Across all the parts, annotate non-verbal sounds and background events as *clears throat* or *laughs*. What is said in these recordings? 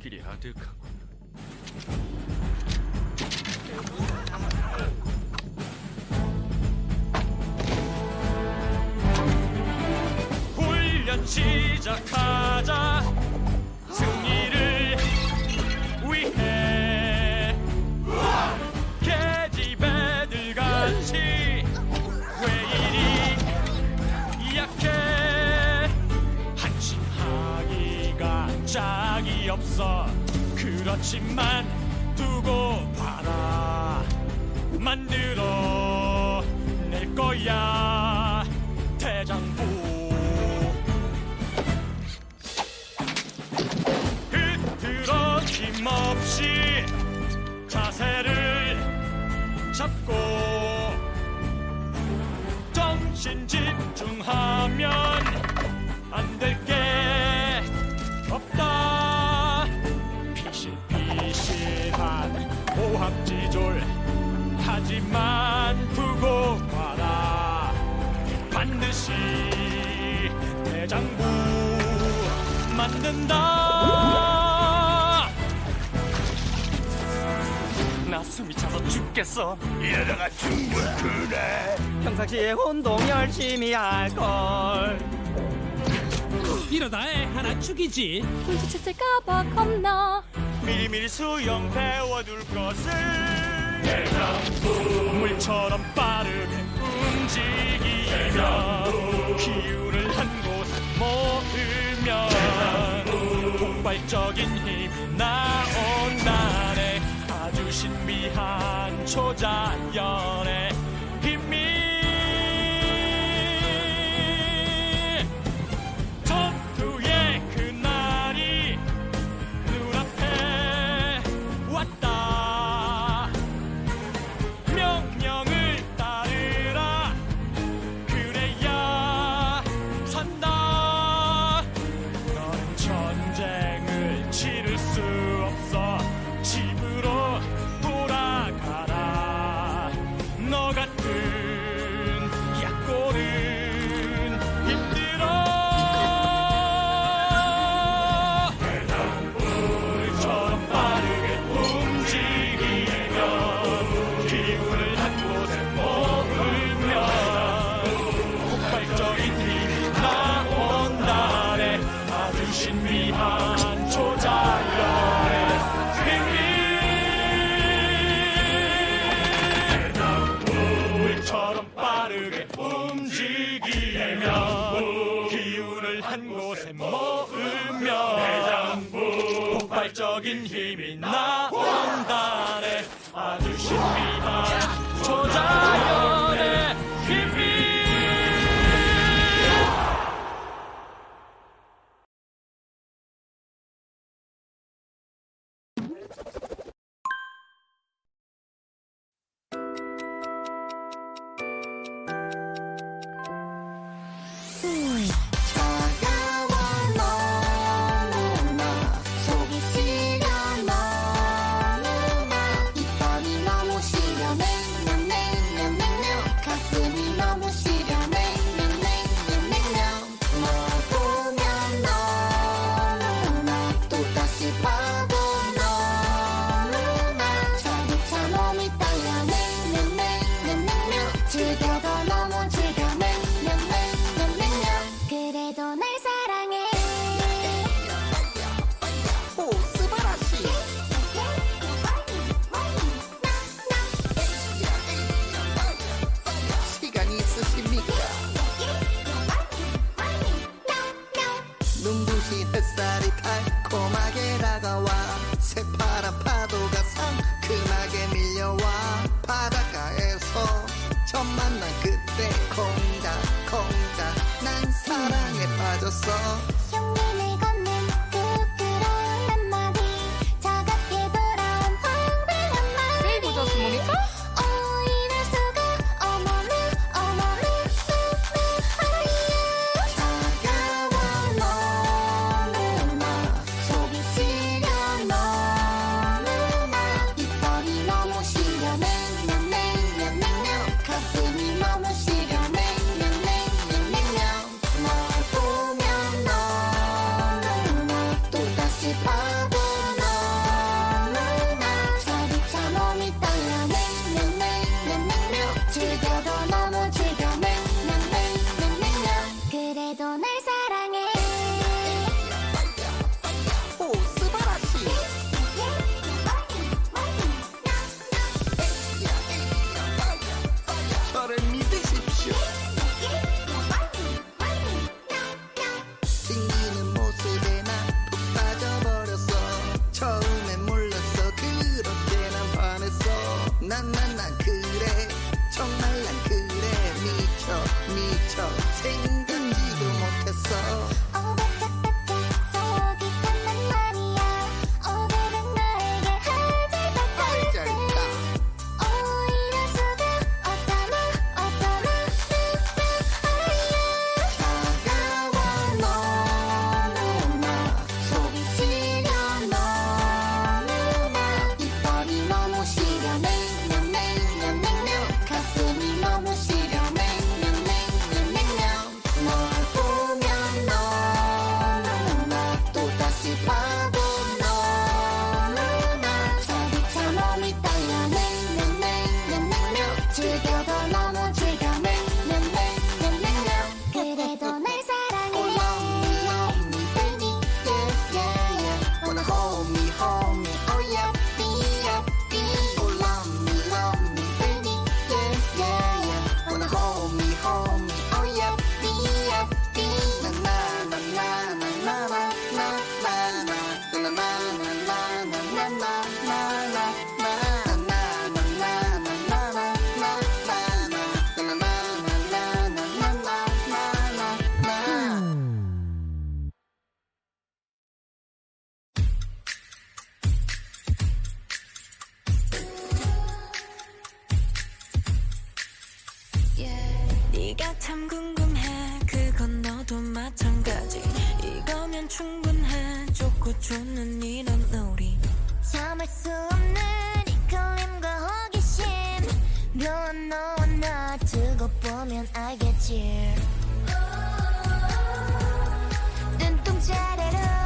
길이 아득하고 훈련 시작하자. 그렇지만 두고 봐라 만들어 낼 거야 대장부. 흐트러짐 없이 자세를 잡고 정신 집중하면 안 된다. 나 숨이 차서 죽겠어. 이러다가 죽는 그래. 평상시에 운동 열심히 할 걸. 이러다 애 하나 죽이지. 물리쳤을까봐 겁나. 미리미리 수영 배워둘 것을. 물처럼 빠르게 움직이며 키우. 들면 폭발적인 힘이 나온다네 아주 신비한 초자연의 참 궁금해. 그건 너도 마찬가지. 이거면 충분해. 좋고 좋는 이런 우리. 참을 수 없는 이끌림과 호기심. 묘한 너와 나 두고 보면 알겠지. 눈동자래로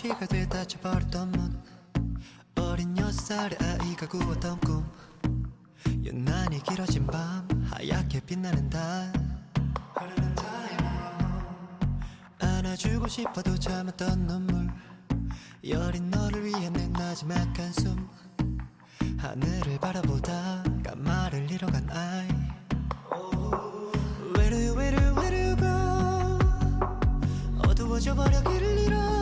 도시가 되다 쳐버렸던 문. 어린 여살의 아이가 꾸었던 꿈. 유난히 길어진 밤 하얗게 빛나는 달. 안아주고 싶어도 참았던 눈물. 여린 너를 위한 내 마지막 한숨. 하늘을 바라보다가 말을 잃어간 아이. Where do you, where do you, where do you go 어두워져버려 길을 잃어.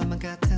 我们该。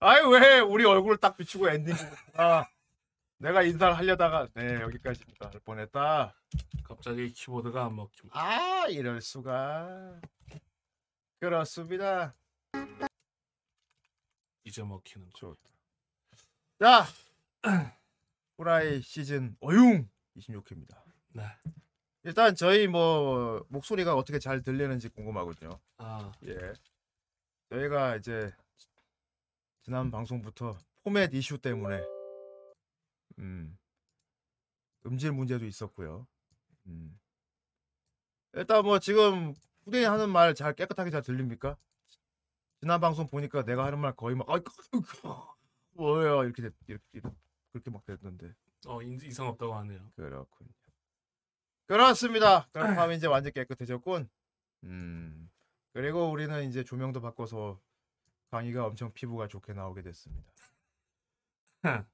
아이 왜 우리 얼굴을 딱 비추고 엔딩 아 내가 인사를 하려다가 네 여기까지입니다. 할 뻔했다. 갑자기 키보드가 안 먹힙니다. 아 이럴 수가. 그렇습니다. 이제 먹히는 거. 좋다. 자 *clears throat* 후라이 시즌 어융 26회입니다. 네. 일단 저희 뭐 목소리가 어떻게 잘 들리는지 궁금하거든요. 아, 예. 저희가 이제 지난 방송부터 포맷 이슈 때문에 음 음질 문제도 있었고요. 음 일단 뭐 지금 후대인 하는 말 잘 깨끗하게 잘 들립니까? 지난 방송 보니까 내가 하는 말 거의 막 아이 뭐야 이렇게 됐, 이렇게, 이렇게 그렇게 막 됐는데 어 인- 이상 없다고 하네요. 그렇군요. 그렇습니다. 그렇다면 이제 완전 깨끗해졌군. 음. 그리고 우리는 이제 조명도 바꿔서 강희가 엄청 피부가 좋게 나오게 됐습니다.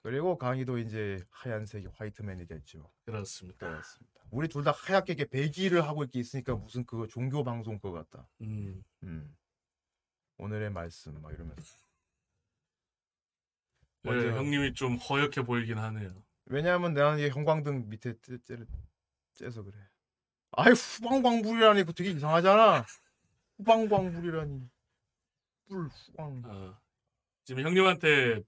그리고 강희도 이제 하얀색이 화이트맨이 됐죠. 그렇습니다. 그렇습니다. 우리 둘 다 하얗게 이렇게 배기를 하고 이렇게 있으니까 무슨 그 종교 방송 거 같다. 음, 음. 오늘의 말씀 막 이러면서. 네, 먼저- 형님이 좀 허옇게 보이긴 하네요. 왜냐하면 내가 이게 형광등 밑에 쬐, 쬐, 쬐서 그래. 아이 후방광불이라니 그거 되게 이상하잖아. 후방광불이라니. 불 후방. 어, 지금 형님한테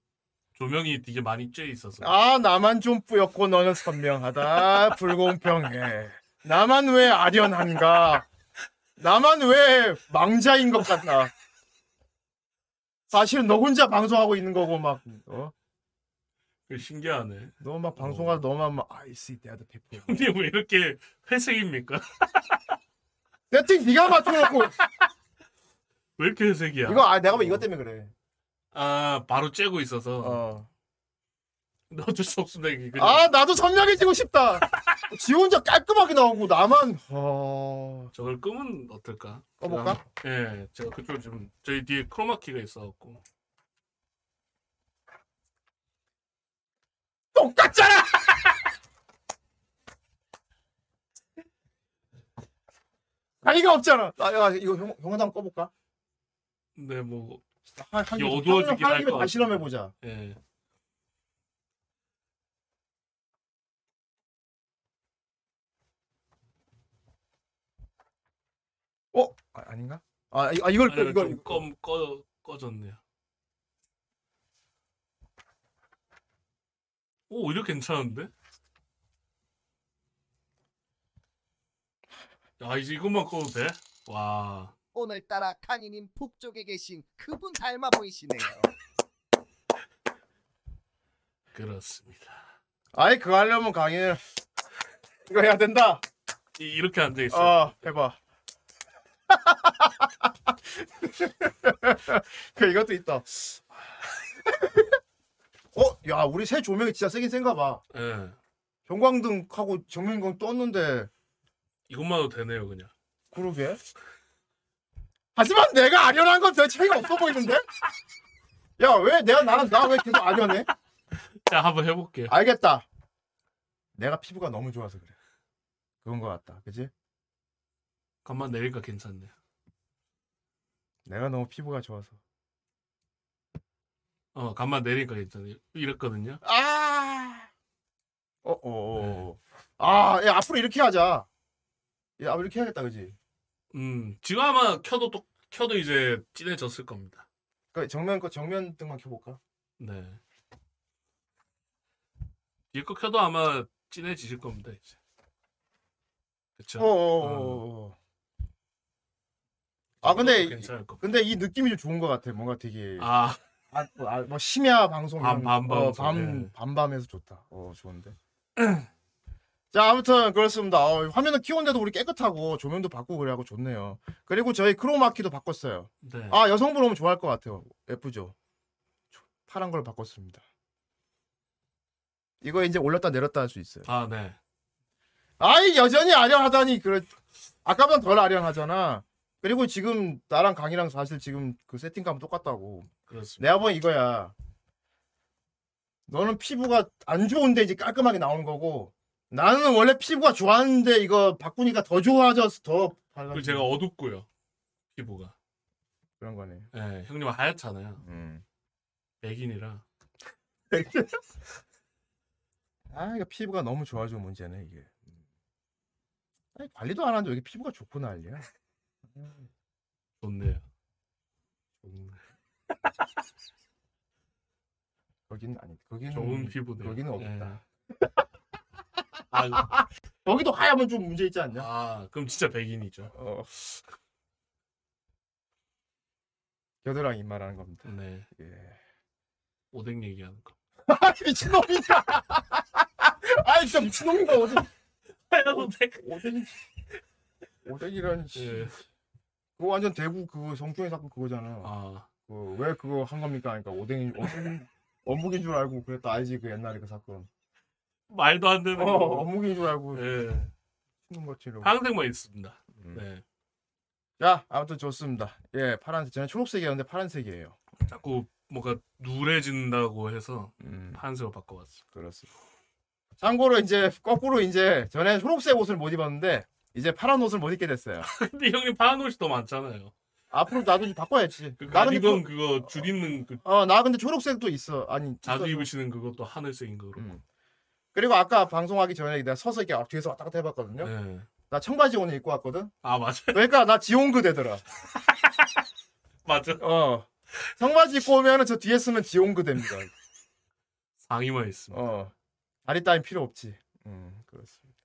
조명이 되게 많이 쬐 있어서. 아 나만 좀 뿌옇고 너는 선명하다. 불공평해. 나만 왜 아련한가? 나만 왜 망자인 것 같나? 사실 너 혼자 방송하고 있는 거고 막 어? 그 신기하네. 너 막 방송하다 너만 막 아이씨 대하드 페퍼. 형님 왜 이렇게 회색입니까? 세팅 네가 맞춰놓고 왜 이렇게 회색이야? 이거 아 내가 뭐 이것 때문에 그래. 아 바로 쬐고 있어서. 어. 근데 어쩔 수 없습니다. 이게 그냥 아 나도 선명해지고 싶다. 지 혼자 깔끔하게 나오고 나만 어... 저걸 끄면 어떨까? 꺼볼까? 예, 제가 그쪽 지금 저희 뒤에 크로마키가 있어갖고 똑같잖아. 가이가 없잖아. 아, 야, 이거 형, 형 한번 꺼볼까? 근데 뭐 한, 한, 이게 어두워지긴 할것 다 같아. 실험해 보자. 예. 어? 아, 아닌가? 아, 이- 아 이걸 꺼, 아니, 이걸 좀 꺼, 꺼, 꺼졌네요. 오, 이렇게 괜찮은데? 야, 이제 이것만 꺼도 돼? 와, 오늘따라 카니님 북쪽에 계신 그분 닮아 보이시네요. *laughs* 그렇습니다. 아이 그거 하려면 강의는 이거 해야 된다. 이, 이렇게 앉아 있어 요. 어, 해봐. *laughs* 그 이것도 있다. *laughs* 어, 야, 우리 새 조명이 진짜 세긴 센가 봐. 예. 형광등하고 정면광 떴는데 이것만 해도 되네요, 그냥. 그러게. 하지만 내가 아련한 건 별 차이가 없어 보이는데? 야, 왜 내가 나랑 나왜 계속 아련해? 자, 한번 해볼게요. 알겠다. 내가 피부가 너무 좋아서 그래. 그런 거 같다. 그지? 간만 내리니까 괜찮네. 내가 너무 피부가 좋아서. 어, 간만 내리니까 괜찮네. 이랬거든요. 아. 어, 어, 어. 아, 야, 앞으로 이렇게 하자. 야, 앞으로 이렇게 해야겠다, 그지? 음, 지금 아마 켜도 또, 켜도 이제 진해졌을 겁니다. 그 정면 거 정면 등만 켜볼까? 네. 뒤에 거 켜도 아마 진해지실 겁니다, 이제. 어, 어, 어, 어. 아, 근데 이- 괜찮을 겁니다. 근데 이 느낌이 좀 좋은 것 같아. 뭔가 되게 아, 아, 뭐, 아, 뭐 심야 방송 밤, 밤 어, 방송, 밤 네. 밤밤에서 좋다. 어 좋은데. *clears throat* 자 아무튼 그렇습니다. 어, 화면을 키웠는데도 우리 깨끗하고 조명도 바꾸고 그래갖고 좋네요. 그리고 저희 크로마키도 바꿨어요. 네. 아 여성분 오면 좋아할 것 같아요. 예쁘죠? 파란 걸 바꿨습니다. 이거 이제 올렸다 내렸다 할 수 있어요. 아, 네. 아이 여전히 아련하다니 그래. 아까보다 덜 아련하잖아. 그리고 지금 나랑 강이랑 사실 지금 그 세팅감 똑같다고. 그렇습니다. 내가 보기엔 이거야. 너는 피부가 안 좋은데 이제 깔끔하게 나오는 거고 나는 원래 피부가 좋았는데 이거 바꾸니까 더 좋아져서 더. 그리고 제가 어둡고요. 피부가. 그런 거네. 예, 형님은 하얗잖아요. 음. 백인이라. *laughs* 아 이거 피부가 너무 좋아져 문제네 이게. 음. 아니, 관리도 안 하는데 왜 이렇게 피부가 좋고 난리야. 좋네요. 좋네. *laughs* 거기는 아니 거기는 좋은 피부네. 거기는 없다. *laughs* 아, 거기도 하얗면 좀 문제 있지 않냐? 아, 그럼 진짜 백인이죠. 어. 겨드랑이 말하는 겁니다. 네. 예. 오뎅 얘기하는 거. 아 미친놈이다. *laughs* 아이 진짜 미친놈인가 어디 하얀 오뎅. 오뎅 오뎅이란 씨. 예. 그거 완전 대구 그거 성추행 사건 그거잖아. 아, 그왜 그거 한 겁니까? 그러니까 오뎅이 오뎅 어묵인 줄 알고 그랬다 알지 그 옛날에 그 사건. 말도 안 되는 어 거. 어묵인 줄 알고 예. 치는 것처럼. 파란색만 있습니다. 음. 네. 자 아무튼 좋습니다. 예 파란색 저는 초록색이었는데 파란색이에요. 자꾸 뭔가 누래진다고 해서 음 파란색으로 바꿔봤어. 그렇습니다. 참고로 이제 거꾸로 이제 전에 초록색 옷을 못 입었는데 이제 파란 옷을 못 입게 됐어요. *laughs* 근데 형님 파란 옷이 더 많잖아요. 앞으로 나도 좀 바꿔야지. 그나 근데 가디건 그거 줄 있는 그 초- 어, 나 근데 초록색도 있어. 아니 자주 있어서. 입으시는 그것도 하늘색인 거로. 음. 그리고 아까 방송하기 전에 내가 서서 이렇게 앞 뒤에서 왔다 갔다 해봤거든요. 네. 나 청바지 오늘 입고 왔거든. 아 맞아, 그러니까 나 지용그 되더라. *laughs* 맞아. 어. 청바지 입고 오면은 저 뒤에 쓰면 지용그 됩니다. 상의만 있습니다. 어. 다리 따윈 필요 없지. 음, 그렇습니다.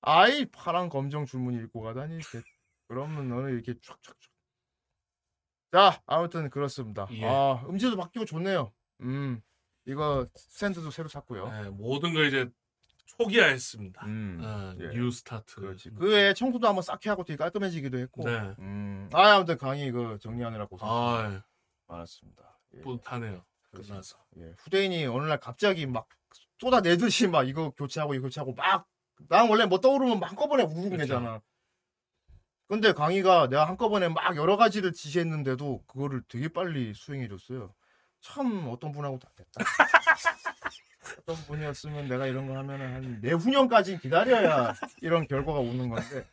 아이 파란 검정 줄무늬 입고 가다니. 개- 그러면 너는 이렇게 촥촥촥. 자, 아무튼 그렇습니다. 예. 아, 음질도 바뀌고 좋네요. 음. 이거 스탠드도 새로 샀고요. 네, 모든 걸 이제 초기화했습니다. 음. 어, 예. new start. 그렇지. 그 외에 청소도 한번 싹 해하고 되게 깔끔해지기도 했고. 네. 음. 아, 아무튼 강의 이거 정리하느라 고생 아, 많았습니다. 예. 뿌듯하네요. 끝나서. 예, 후대인이 어느 날 갑자기 막 쏟아내듯이 막 이거 교체하고 이거 교체하고 막 난 원래 뭐 떠오르면 막 한꺼번에 우르르. 내잖아. 근데 강희가 내가 한꺼번에 막 여러 가지를 지시했는데도 그거를 되게 빨리 수행해 줬어요. 참 어떤 분하고도 안 됐다. *laughs* 어떤 분이었으면 내가 이런 거 하면은 한 내후년까지 기다려야 이런 결과가 오는 건데,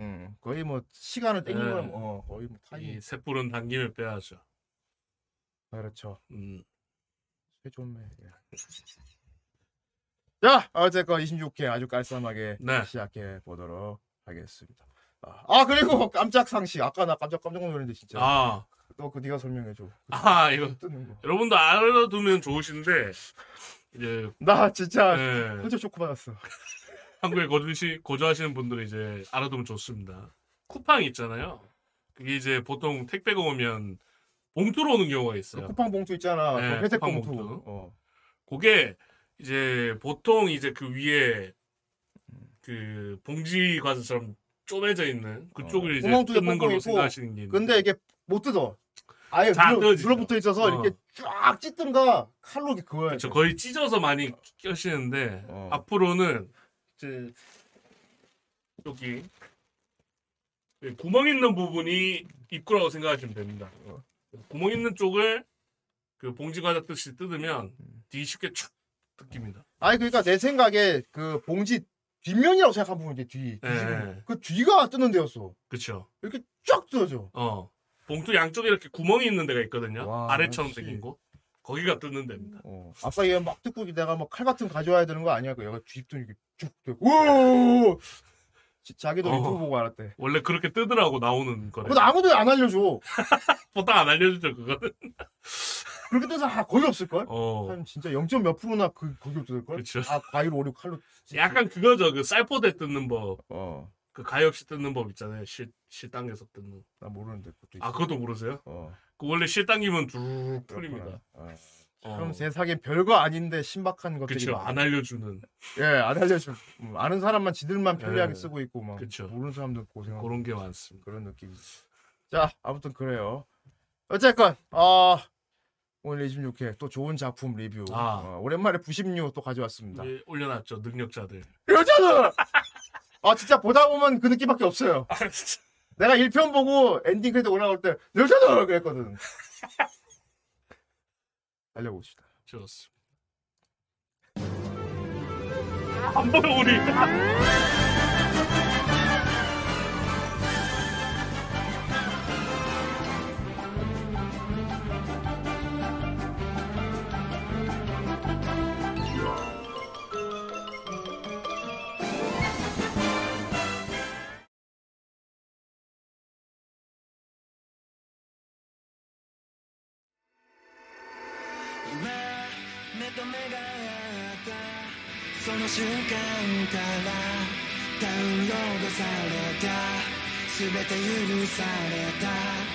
음 거의 뭐 시간을 땡긴 네. 거야, 뭐 어, 거의 뭐 타이밍. 이 셋불은 당김에 빼야죠. 그렇죠. 음. 최종매. 예. 자, 어쨌건 26회 아주 깔쌈하게 네. 시작해 보도록 하겠습니다. 아, 아, 그리고 깜짝 상식. 아까 나 깜짝 깜짝 놀랐는데 진짜. 아, 또그 네가 설명해 줘. 아 이거 뜨는 거. 여러분도 알아두면 좋으신데 이제 나 진짜 예, 혼자 쇼크 받았어. 한국에 거주시 거주하시는 분들은 이제 알아두면 좋습니다. 쿠팡 있잖아요. 그게 이제 보통 택배가 오면 봉투로 오는 경우가 그 있어요. 쿠팡 봉투 있잖아. 네, 그 회색 쿠팡 봉투. 봉투. 어. 그게 이제 보통 이제 그 위에 그 봉지 과자처럼 쪼매져 있는 그쪽을 어, 이제 뜯는 걸로 생각하시는 게 근데 이게 못 뜯어. 아예 잘 눌러, 뜯어지죠. 눌러붙어 있어서 어. 이렇게 쫙 찢든가 칼로 이렇게 그어야 그렇죠. 돼. 거의 찢어서 많이 껴시는데 어. 앞으로는 이제 여기 네, 구멍 있는 부분이 입구라고 생각하시면 됩니다. 어. 구멍 있는 쪽을 그 봉지 과자 뜻이 뜯으면 음. 되게 쉽게 촥 뜯깁니다. 아니 그러니까 내 생각에 그 봉지 뒷면이라고 생각한 부분이 뒤. 예, 예. 그 뒤가 뜨는 데였어. 그렇죠. 이렇게 쫙 뜯어져. 어 봉투 양쪽에 이렇게 구멍이 있는 데가 있거든요. 와, 아래처럼 역시. 생긴 곳. 거기가 뜯는 데입니다. 어. 아까 얘막 뜯고 내가 뭐칼 같은 거 가져와야 되는 거 아니야? 그 얘가 뒤집더 이렇게 쭉. 오! 지- 자기도 어. 유튜브 보고 알았대. 원래 그렇게 뜯으라고 나오는 거래. 그거 아무도 안 알려줘. *laughs* 보통 안 알려주죠 그거는. *laughs* 그렇게 뜯어 아, 거의 없을 걸? 어. 한 진짜 0. 몇 프로나 그, 거기 없을 걸? 그쵸. 아, 과일 오류 칼로. 약간 그거죠. 그 쌀포대 뜯는 법. 어. 그 가위 없이 뜯는 법 있잖아요. 실 실당에서 뜯는. 나 모르는데 그것도 있어. 아 그것도 모르세요? 어. 그 원래 실 당기면 쭉 그렇구나. 풀립니다. 어. 어. 그럼 세상에 별거 아닌데 신박한 것들이 그쵸. 많아. 안 알려주는 예, 안 알려줘. 음, 아는 사람만 지들만 편리하게 예. 쓰고 있고 막 그쵸. 모르는 사람들 고생하고 그런 게 많습니다. 그런 느낌이. 자, 아무튼 그래요. 어쨌건 어 오늘 26회 또 좋은 작품 리뷰. 아. 어, 오랜만에 부심류 또 가져왔습니다. 예, 올려놨죠. 능력자들. 여자들. 아 진짜 보다 보면 그 느낌밖에 없어요. 아 진짜. 내가 1편 보고 엔딩 크레딧 올라올 때 여자들 그랬거든. *laughs* 달려봅시다. 좋습니다. 안 보여 우리. 全て許された。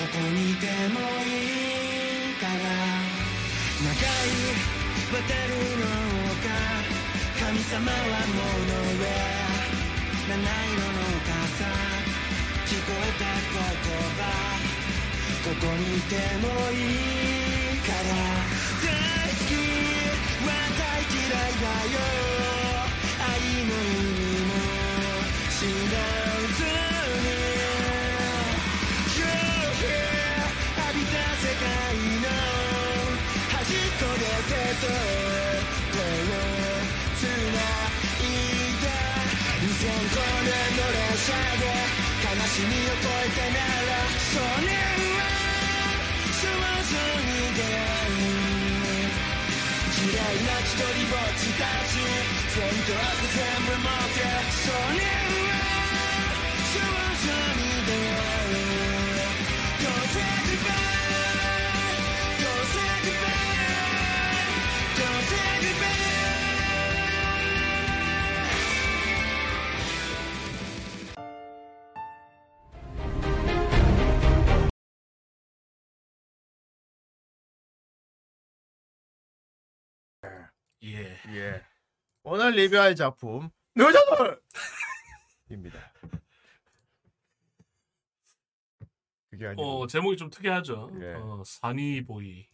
ここにいてもいいから長い渡るのか神様はもの上七色の傘聞こえた言葉ここにいてもいいから。大好き。は大嫌いだよ。の列車で悲しみを超えてなら少年は吸わずに出会う嫌いな一人ぼっちたち全部全部持って少年は 예. 예. 오늘 리뷰할 작품 여자들 입니다. *laughs* 그게 아니고 어 제목이 좀 특이하죠. 예. 어, 사니보이.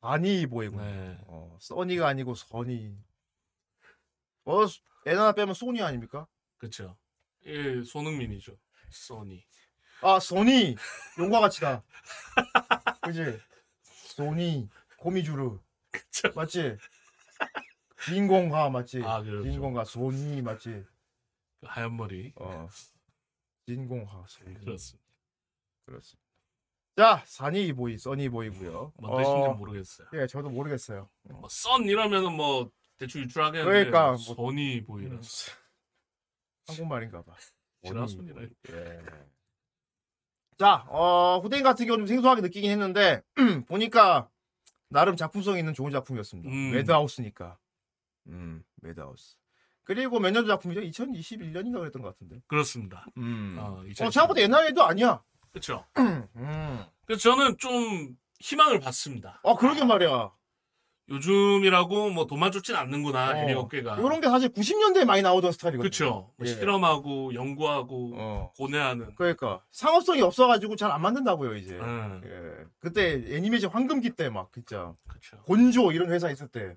아니 보이군. 네. 어, 써니가 아니고 선이. 어, 애 하나 빼면 소니 아닙니까? 그쵸. 예, 손흥민이죠. 써니. 아, 소니. 용과 같이다. 그지? 소니. 고미주르. 그쵸. 맞지? 주인공가 맞지? 아, 그렇죠. 주인공가 소니 맞지? 그 하얀 머리. 어. 주인공가 소니. 그렇습니다. 그렇습니다. 자, 사니 보이, 써니 보이고요. 뭔 뜻인지 어, 모르겠어요. 예, 저도 모르겠어요. 뭐, 썬 이러면은 뭐, 대충 유출하겠는데. 그러니까, 뭐- 손이 보이라서. *laughs* 한국말인가 봐. *laughs* 지라손이라. 예. 자, 어, 후대인 같은 경우는 좀 생소하게 느끼긴 했는데, *clears throat* 보니까, 나름 작품성 있는 좋은 작품이었습니다. 음. 매드하우스니까. 음, 매드하우스. 그리고 몇 년도 작품이죠? 2021년인가 그랬던 것 같은데. 그렇습니다. 음. 어, 어, 2021. 생각보다 옛날 애도 아니야. 그쵸. 음. 그래서 저는 좀 희망을 받습니다. 아, 그러게 말이야. 요즘이라고 뭐 돈만 좋진 않는구나, 어. 애니 업계가. 이런 게 사실 90년대에 많이 나오던 스타일이거든요. 그쵸. 뭐 예. 실험하고, 연구하고, 어. 고뇌하는. 그러니까 상업성이 없어가지고 잘 안 만든다고요 이제. 응, 예. 그때 애니메이션 황금기 때 막 진짜 그쵸. 곤조 이런 회사 있을 때.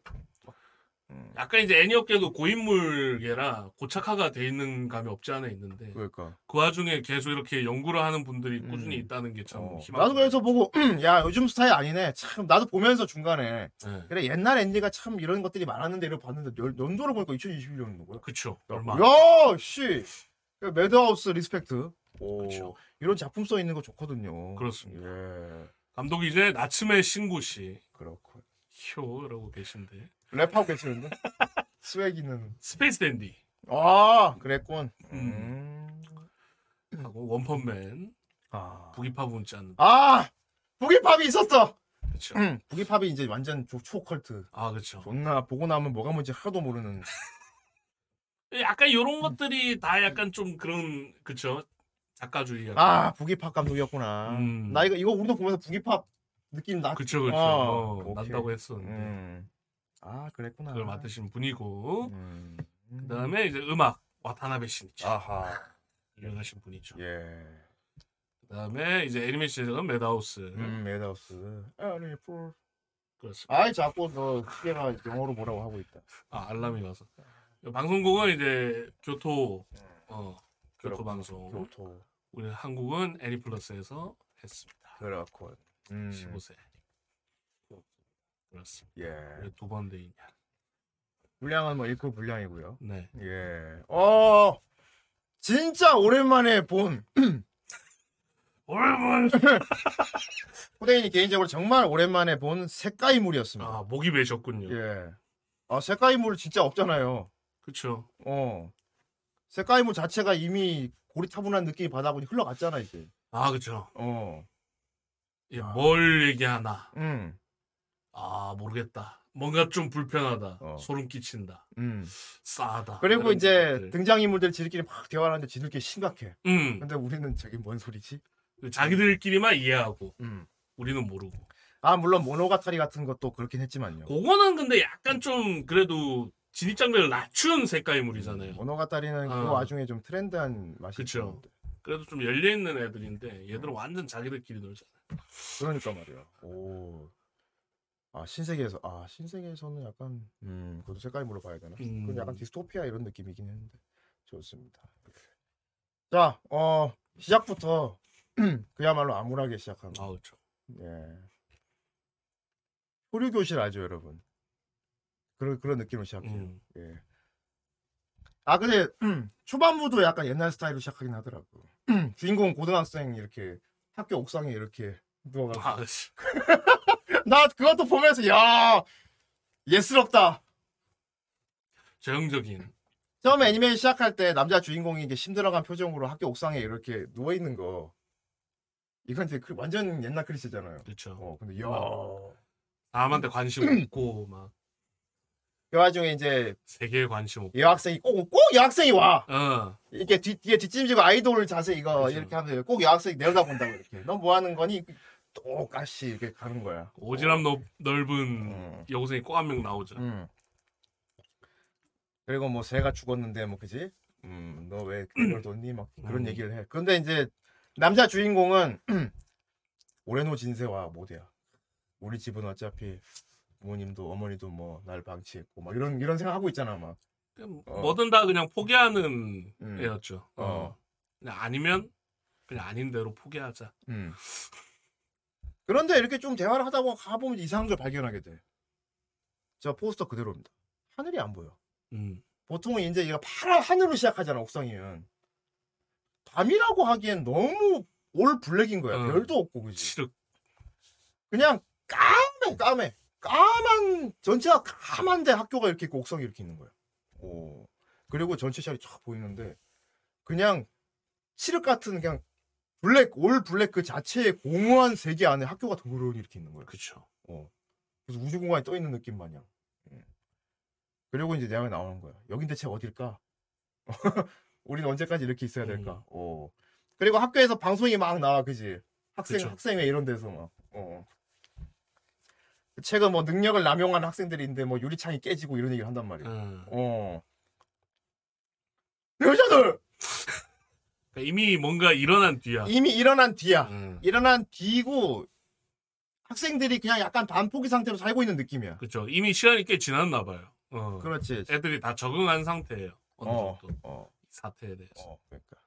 음, 약간 이제 애니 업계도 고인물계라 고착화가 돼 있는 감이 없지 않아 있는데 그러니까. 그 와중에 계속 이렇게 연구를 하는 분들이 음. 꾸준히 있다는 게 참 어, 희망. 나도 그래서 보고 *clears throat* 야 요즘 스타일 아니네. 참 나도 보면서 중간에 네. 그래 옛날 애니가 참 이런 것들이 많았는데 이러고 봤는데 연, 연도를 보니까 2021년인 거야. 그쵸. 얼마. 야 씨. 매드하우스 respect. 오, 그쵸. 이런 작품성 있는 거 좋거든요. 그렇습니다. 예. 감독이 이제 나츠메 신고 씨 그렇고. 효라고 계신데 랩하고 계시는데 swag 있는. 스페이스 댄디 아 그랬군. 음. 음. 하고 원펀맨 아. 부기팝은 웃지 않는 아 부기팝이 있었어. 그쵸. 음, 부기팝이 이제 완전 조- 초컬트. 아 그쵸. 존나 보고 나면 뭐가 뭔지 하나도 모르는. *laughs* 약간 이런 것들이 다 약간 좀 그런 그쵸. 작가주의. 약간. 아 부기팝 감독이었구나. 음. 나 이거 이거 우리도 보면서 부기팝 느낌 나. 그쵸 그쵸. 아, 어, 오케이. 난다고 했었는데 음. 아 그랬구나. 그걸 맡으신 분이고 음. 그다음에 이제 음악 와타나베 신이치 아하. 유명하신 분이죠. 예. 그다음에 이제 애니메이션 제작은 매드하우스 음 매드하우스. 아니 풀. 그렇습니다. 아이 자꾸 너 시계가 영어로 뭐라고 하고 있다. 아 알람이 와서 방송국은 이제 교토 어 교토. 방송 교토. 우리 한국은 애니플러스에서 했습니다. 그렇군. 음. 15세 그렇습니다. 예. 왜두번 대이냐? 분량은 뭐 일코 분량이고요. 네. 예. 어, 진짜 오랜만에 본, *clears throat* 오랜만. *laughs* 후대인이 개인적으로 정말 오랜만에 본 색깔이물이었습니다. 아 목이 메셨군요. 예. 아, 색깔이물 진짜 없잖아요. 그렇죠. 어. 색깔이물 자체가 이미 고리타분한 느낌이 받아보니 흘러갔잖아, 이제. 아 그렇죠. 어. 예, 아. 뭘 얘기하나? 음, 아 모르겠다. 뭔가 좀 불편하다. 어. 소름 끼친다. 음. 싸하다. 그리고 이제 것들. 등장인물들 지들끼리 막 대화하는데 지들끼리 심각해. 음 근데 우리는 저게 뭔 소리지? 자기들끼리만 이해하고 음. 우리는 모르고. 아, 물론 모노가타리 같은 것도 그렇긴 했지만요. 그거는 근데 약간 좀 그래도 진입 장벽을 낮춘 색깔물이잖아요. 모노가타리는 그 어. 와중에 좀 트렌드한 맛이 그쵸. 있었는데. 그래도 좀 열려 있는 애들인데 얘들은 완전 자기들끼리 놀잖아. 그러니까 말이야. 오. 아 신세계에서 아 신세계에서는 약간 음 그것도 색깔물로 봐야 되나? 음. 그건 약간 디스토피아 이런 느낌이긴 했는데 좋습니다. 자, 어 시작부터 *clears throat* 그야말로 암울하게 시작합니다. 아 그렇죠. 예. 호류 교실 알죠, 여러분? 그런 그런 느낌으로 시작해요. 음. 예. 아 근데 *clears throat* 초반부도 약간 옛날 스타일로 시작하긴 하더라고. *clears throat* 주인공 고등학생 이렇게 학교 옥상에 이렇게 누워가지고 아. *laughs* 나 그것도 보면서 야 예스럽다. 저형적인. 처음에 애니메이션 시작할 때 남자 주인공이 이게 힘들어간 표정으로 학교 옥상에 이렇게 누워 있는 거. 이건 이제 그 완전 옛날 크리스잖아요. 그렇죠. 어 근데 야. 사람한테 관심 없고 막 그 와중에 이제 세계에 관심 없고. 여학생이 꼭 꼭 여학생이 와. 어. 이렇게 뒤, 뒤에 뒷짐지고 아이돌 자세 이거 그렇죠. 이렇게 하면 꼭 여학생이 내려다본다고 이렇게. 너뭐 하는 거니? 똑같이 이렇게 가는 거야. 오지랖 넓, 넓은 음. 여고생이 꼭 한 명 나오죠. 음. 그리고 뭐 새가 죽었는데 뭐 그지? 음, 너 왜 그걸 *clears throat* 뒀니? 막 그런 음. 얘기를 해. 그런데 이제 남자 주인공은 *clears throat* 오레노 진세와 모대야. 우리 집은 어차피 부모님도 어머니도 뭐 날 방치했고 막 이런 이런 생각 하고 있잖아 막. 어. 뭐든 다 그냥 포기하는 음. 애였죠. 어. 어. 아니면 그냥 아닌 대로 포기하자. 음. 그런데 이렇게 좀 대화를 하다 보면 가보면 이상한 걸 발견하게 돼. 저 포스터 그대로입니다. 하늘이 안 보여. 음. 보통은 이제 얘가 파란 하늘로 시작하잖아 옥상이면. 밤이라고 하기엔 너무 all black인 거야. 어. 별도 없고 그지. 그냥 까매 까매 까만 전체가 까만데 학교가 이렇게 있고 옥상이 이렇게 있는 거야. 오. 그리고 전체 샷이 쫙 보이는데 그냥 칠흑 같은 그냥 black all black 그 자체의 공허한 세계 안에 학교가 덩그러니 이렇게 있는 거야. 그쵸. 어. 그래서 우주 공간에 떠 있는 느낌 마냥. 음. 그리고 이제 내가 나오는 거야. 여긴 대체 어딜까? *laughs* 우리는 언제까지 이렇게 있어야 될까? 음. 어. 그리고 학교에서 방송이 막 나와, 그지? 학생 그쵸. 학생회 이런 데서 막. 어. 최근 뭐 능력을 남용하는 학생들인데 뭐 유리창이 깨지고 이런 얘기를 한단 말이야. 음. 어. 여자들 *laughs* 그러니까 이미 뭔가 일어난 뒤야. 이미 일어난 뒤야. 음. 일어난 뒤고 학생들이 그냥 약간 반포기 상태로 살고 있는 느낌이야. 그쵸. 이미 시간이 꽤 지났나 봐요. 어. 그렇지. 애들이 다 적응한 상태예요. 어느 어, 정도. 어. 이 사태에 대해서. 어, 그러니까.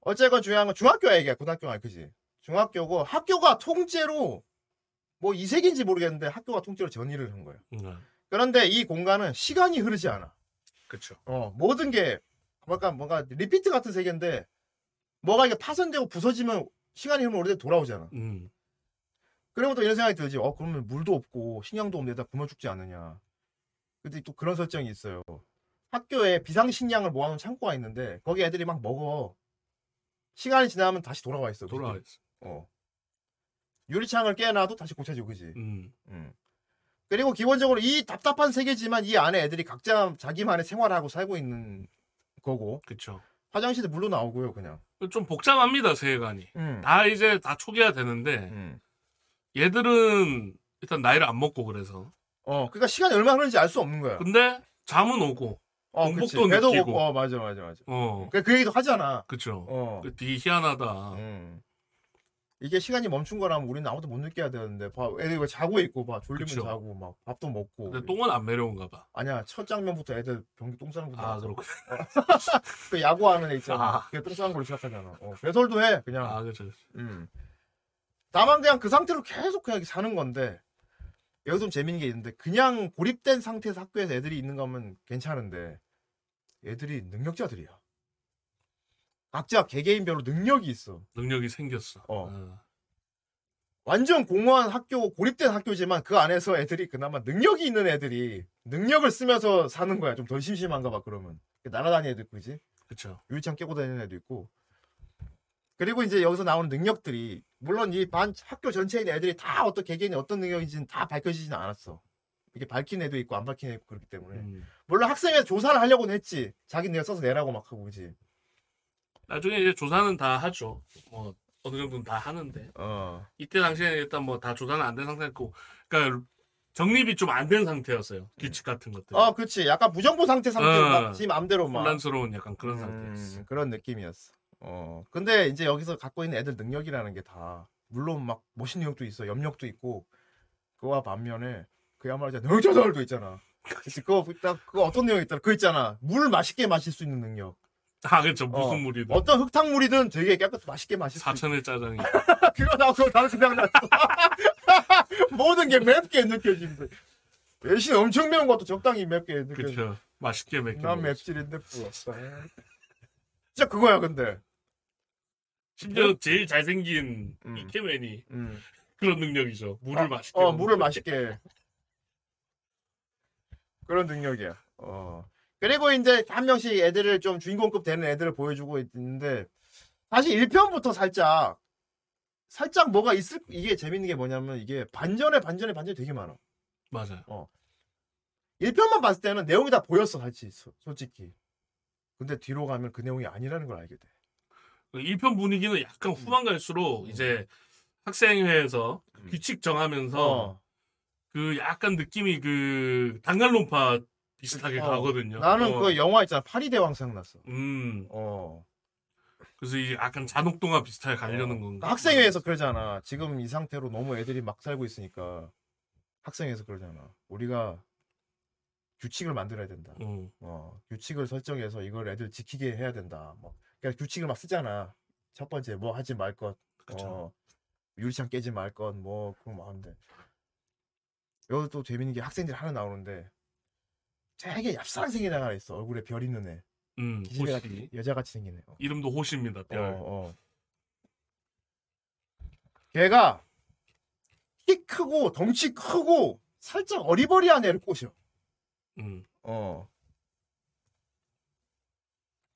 어쨌건 중요한 건 중학교 얘기야. 고등학교가 아니 그지? 중학교고 학교가 통째로 뭐 이색인지 모르겠는데 학교가 통째로 전이를 한 거예요. 음. 그런데 이 공간은 시간이 흐르지 않아. 그쵸. 어, 모든 게 뭔가 뭔가 리피트 같은 세계인데 뭐가 이게 파손되고 부서지면 시간이 흐르면 오래돼 돌아오잖아. 음. 그러면 또 이런 생각이 들지. 어, 그러면 물도 없고 식량도 없는 데다 굶어 죽지 않느냐. 근데 또 그런 설정이 있어요. 학교에 비상식량을 모아놓은 창고가 있는데 거기 애들이 막 먹어. 시간이 지나면 다시 돌아와 있어. 돌아와. 있어. 어. 유리창을 깨놔도 다시 고쳐지고 그지. 음. 음. 그리고 기본적으로 이 답답한 세계지만 이 안에 애들이 각자 자기만의 생활을 하고 살고 있는 거고 그쵸. 화장실도 물로 나오고요 그냥. 좀 복잡합니다, 세계관이. 음. 다 이제 다 초기화 되는데, 음. 얘들은 일단 나이를 안 먹고 그래서. 어, 그러니까 시간이 얼마나 흐르는지 알 수 없는 거야. 근데 잠은 오고, 어, 공복도 그치. 배도 느끼고. 고파. 어, 맞아, 맞아, 맞아. 어. 그, 그 얘기도 하잖아. 그쵸. 어. 그 되게 희한하다. 음. 이게 시간이 멈춘 거라면 우리는 아무도 못 느껴야 되는데 봐 애들 왜 자고 있고 봐 졸리면 그쵸. 자고 막 밥도 먹고 근데 똥은 안 매려운가 봐. 아니야 첫 장면부터 애들 변기 똥 싸는 거 아, 나왔어 그렇고. *laughs* 그 야구하는 애 있잖아 아. 그게 똥 싸는 걸로 시작하잖아 어, 배설도 해 그냥 아, 그쵸. 그쵸. 음. 다만 그냥 그 상태로 계속 그냥 사는 건데 여기서 좀 재밌는 게 있는데 그냥 고립된 상태에서 학교에서 애들이 있는 거면 괜찮은데 애들이 능력자들이야 각자 개개인별로 능력이 있어 능력이 생겼어. 어. 어. 완전 공허한 학교, 고립된 학교지만 그 안에서 애들이 그나마 능력이 있는 애들이 능력을 쓰면서 사는 거야. 좀 덜 심심한가 봐, 그러면. 날아다니는 애도 있고, 그지? 그쵸. 유리창 깨고 다니는 애도 있고. 그리고 이제 여기서 나오는 능력들이, 물론 이 반, 학교 전체에 있는 애들이 다 어떤 개개인이 어떤 능력인지는 다 밝혀지지는 않았어. 이게 밝힌 애도 있고, 안 밝힌 애도 있고, 그렇기 때문에. 음. 물론 학생회 조사를 하려고는 했지. 자기 능력 써서 내라고 막 하고, 그지? 나중에 이제 조사는 다 하죠. 뭐, 어느 정도는 다 하는데. 어. 이때 당시에는 일단 뭐 다 조사는 안 된 상태였고, 그러니까 정립이 좀 안 된 상태였어요. 규칙 같은 것들. 어, 그치. 약간 무정부 상태 상태로 어. 막, 지 맘대로 막. 혼란스러운 약간 그런 음, 상태였어. 그런 느낌이었어. 어. 근데 이제 여기서 갖고 있는 애들 능력이라는 게 다 물론 막 멋있는 능력도 있어, 염력도 있고 그와 반면에 그야말로 이제 능력자들도 있잖아. *laughs* 그거 딱 그거 어떤 능력 있더라? 그 있잖아. 물 맛있게 마실 수 있는 능력. 아, 그쵸. 무슨 어. 물이든. 어떤 흙탕물이든 되게 깨끗 맛있게 마실 수 있어. 사천의 짜장이. *laughs* 그거 나 그거 다른 생각났어. *laughs* 모든 게 맵게 느껴진대. 대신 엄청 매운 것도 적당히 맵게 느껴져. 그쵸. 맛있게 맵게. 난 먹었어. 맵찔인데 부럽다. 진짜 그거야 근데. 심지어 제일 잘생긴 음. 이케맨이 음. 그런 능력이죠. 물을 맛있게. 어, 먹는 물을 거. 맛있게. 그런 능력이야. 어. 그리고 이제 한 명씩 애들을 좀 주인공급 되는 애들을 보여주고 있는데 사실 1편부터 살짝 살짝 뭐가 있을 이게 재밌는 게 뭐냐면 이게 반전에 반전에 반전이 되게 많아. 맞아요. 1편만 봤을 때는 내용이 다 보였어, 사실 소- 솔직히. 근데 뒤로 가면 그 내용이 아니라는 걸 알게 돼. 1편 분위기는 약간 후반 갈수록 이제 학생회에서 음. 규칙 정하면서 어. 그 약간 느낌이 그 단간론파 비슷하게 어. 가거든요. 나는 어. 그 영화 있잖아. 파리 대왕 생각났어. 음. 어. 그래서 이 약간 잔혹동화 비슷하게 가려는 어. 건가? 학생회에서 그러잖아. 지금 이 상태로 너무 애들이 막 살고 있으니까 학생에서 그러잖아. 우리가 규칙을 만들어야 된다. 음. 어, 규칙을 설정해서 이걸 애들 지키게 해야 된다. 뭐, 그러니까 규칙을 막 쓰잖아. 첫 번째 뭐 하지 말 것, 그쵸. 어, 유리창 깨지 말 것, 뭐 그런 거 하는데 여기 또 재밌는 게 학생들이 하나 나오는데 되게 얍삽한 생긴 애가 있어. 얼굴에 별 있는 애. 음, 기집애 호시. 같이 여자같이 생긴 애. 어. 이름도 호시입니다. 별. 어, 어. 걔가 키 크고 덩치 크고 살짝 어리버리한 애를 꼬셔. 음. 어.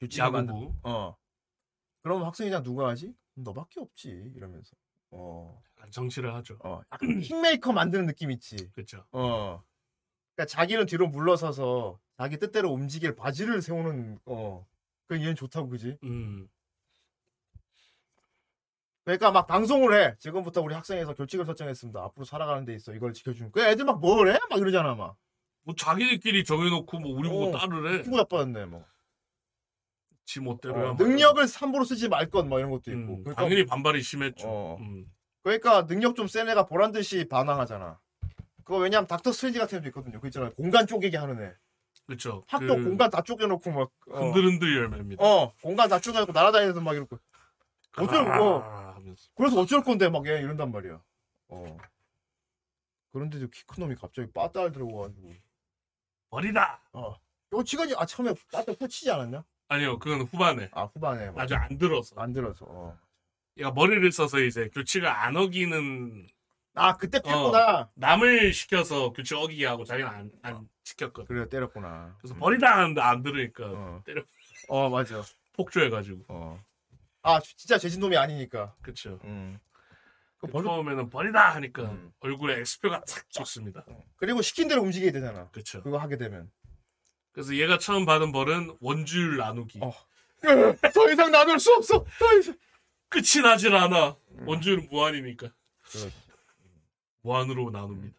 만들- 야구부. 어. 그럼 학생이장 누가 하지? 너밖에 없지. 이러면서. 어. 정치를 하죠. 어. 약간 킹메이커 만드는 느낌 있지. 그렇죠. 어. 그러니까 자기는 뒤로 물러서서 자기 뜻대로 움직일 바지를 세우는 어. 그 얘는 좋다고 그지? 음. 그러니까 막 방송을 해. 지금부터 우리 학생에서 규칙을 설정했습니다. 앞으로 살아가는 데 있어. 이걸 지켜주는. 그 애들 막 뭘 해? 막 이러잖아, 막. 뭐 자기들끼리 정해놓고 뭐 우리 보고 어. 따르래. 피부 나빠졌네, 뭐. 지 멋대로 어, 야 능력을 함부로 쓰지 말 것, 뭐 이런 것도 있고. 음, 그러니까, 당연히 반발이 심했죠. 어. 음. 그러니까 능력 좀 센 애가 보란 듯이 반항하잖아. 그거 왜냐면 닥터 스트레인지 같은 애도 있거든요. 그 있잖아요. 공간 쪼개기 하는 애. 그렇죠. 학교 공간 다 쪼개놓고 막. 어, 흔들흔들 열매입니다. 어, 공간 다 쪼개놓고 날아다니면서 막 이러고. 어쩔, 어. 아, 하면서. 그래서 어쩔 건데 막 얘 이런단 말이야. 어. 그런데도 키 큰 놈이 갑자기 빠따를 들어가지고. 버리다. 어. 요 치간이 아 처음에 빠따 후치지 않았냐? 아니요, 그건 후반에 아 후반에 막 아주 안 들어서. 안 들어서. 어. 얘가 머리를 써서 이제 규칙을 안 어기는 아 그때 뺐구나. 남을 시켜서 규칙 어기게 하고 자기는 안, 안 지켰거든. 그래 때렸구나. 그래서 음. 버리다 하는데 안 들으니까 어. 때려 어 맞아. 폭주해가지고. 어. 아 진짜 죄진놈이 아니니까. 그렇죠. 음. 그 버릇- 처음에는 버리다 하니까 음. 얼굴에 X표가 탁 좋습니다. 그리고 시킨 대로 움직이게 되잖아. 그렇죠. 그거 하게 되면. 그래서 얘가 처음 받은 벌은 원줄 나누기. 어. *laughs* 더 이상 나눌 수 없어. 더 이상. 끝이 나질 않아. 음. 원줄은 무한이니까. 그렇지. 무한으로 나눕니다.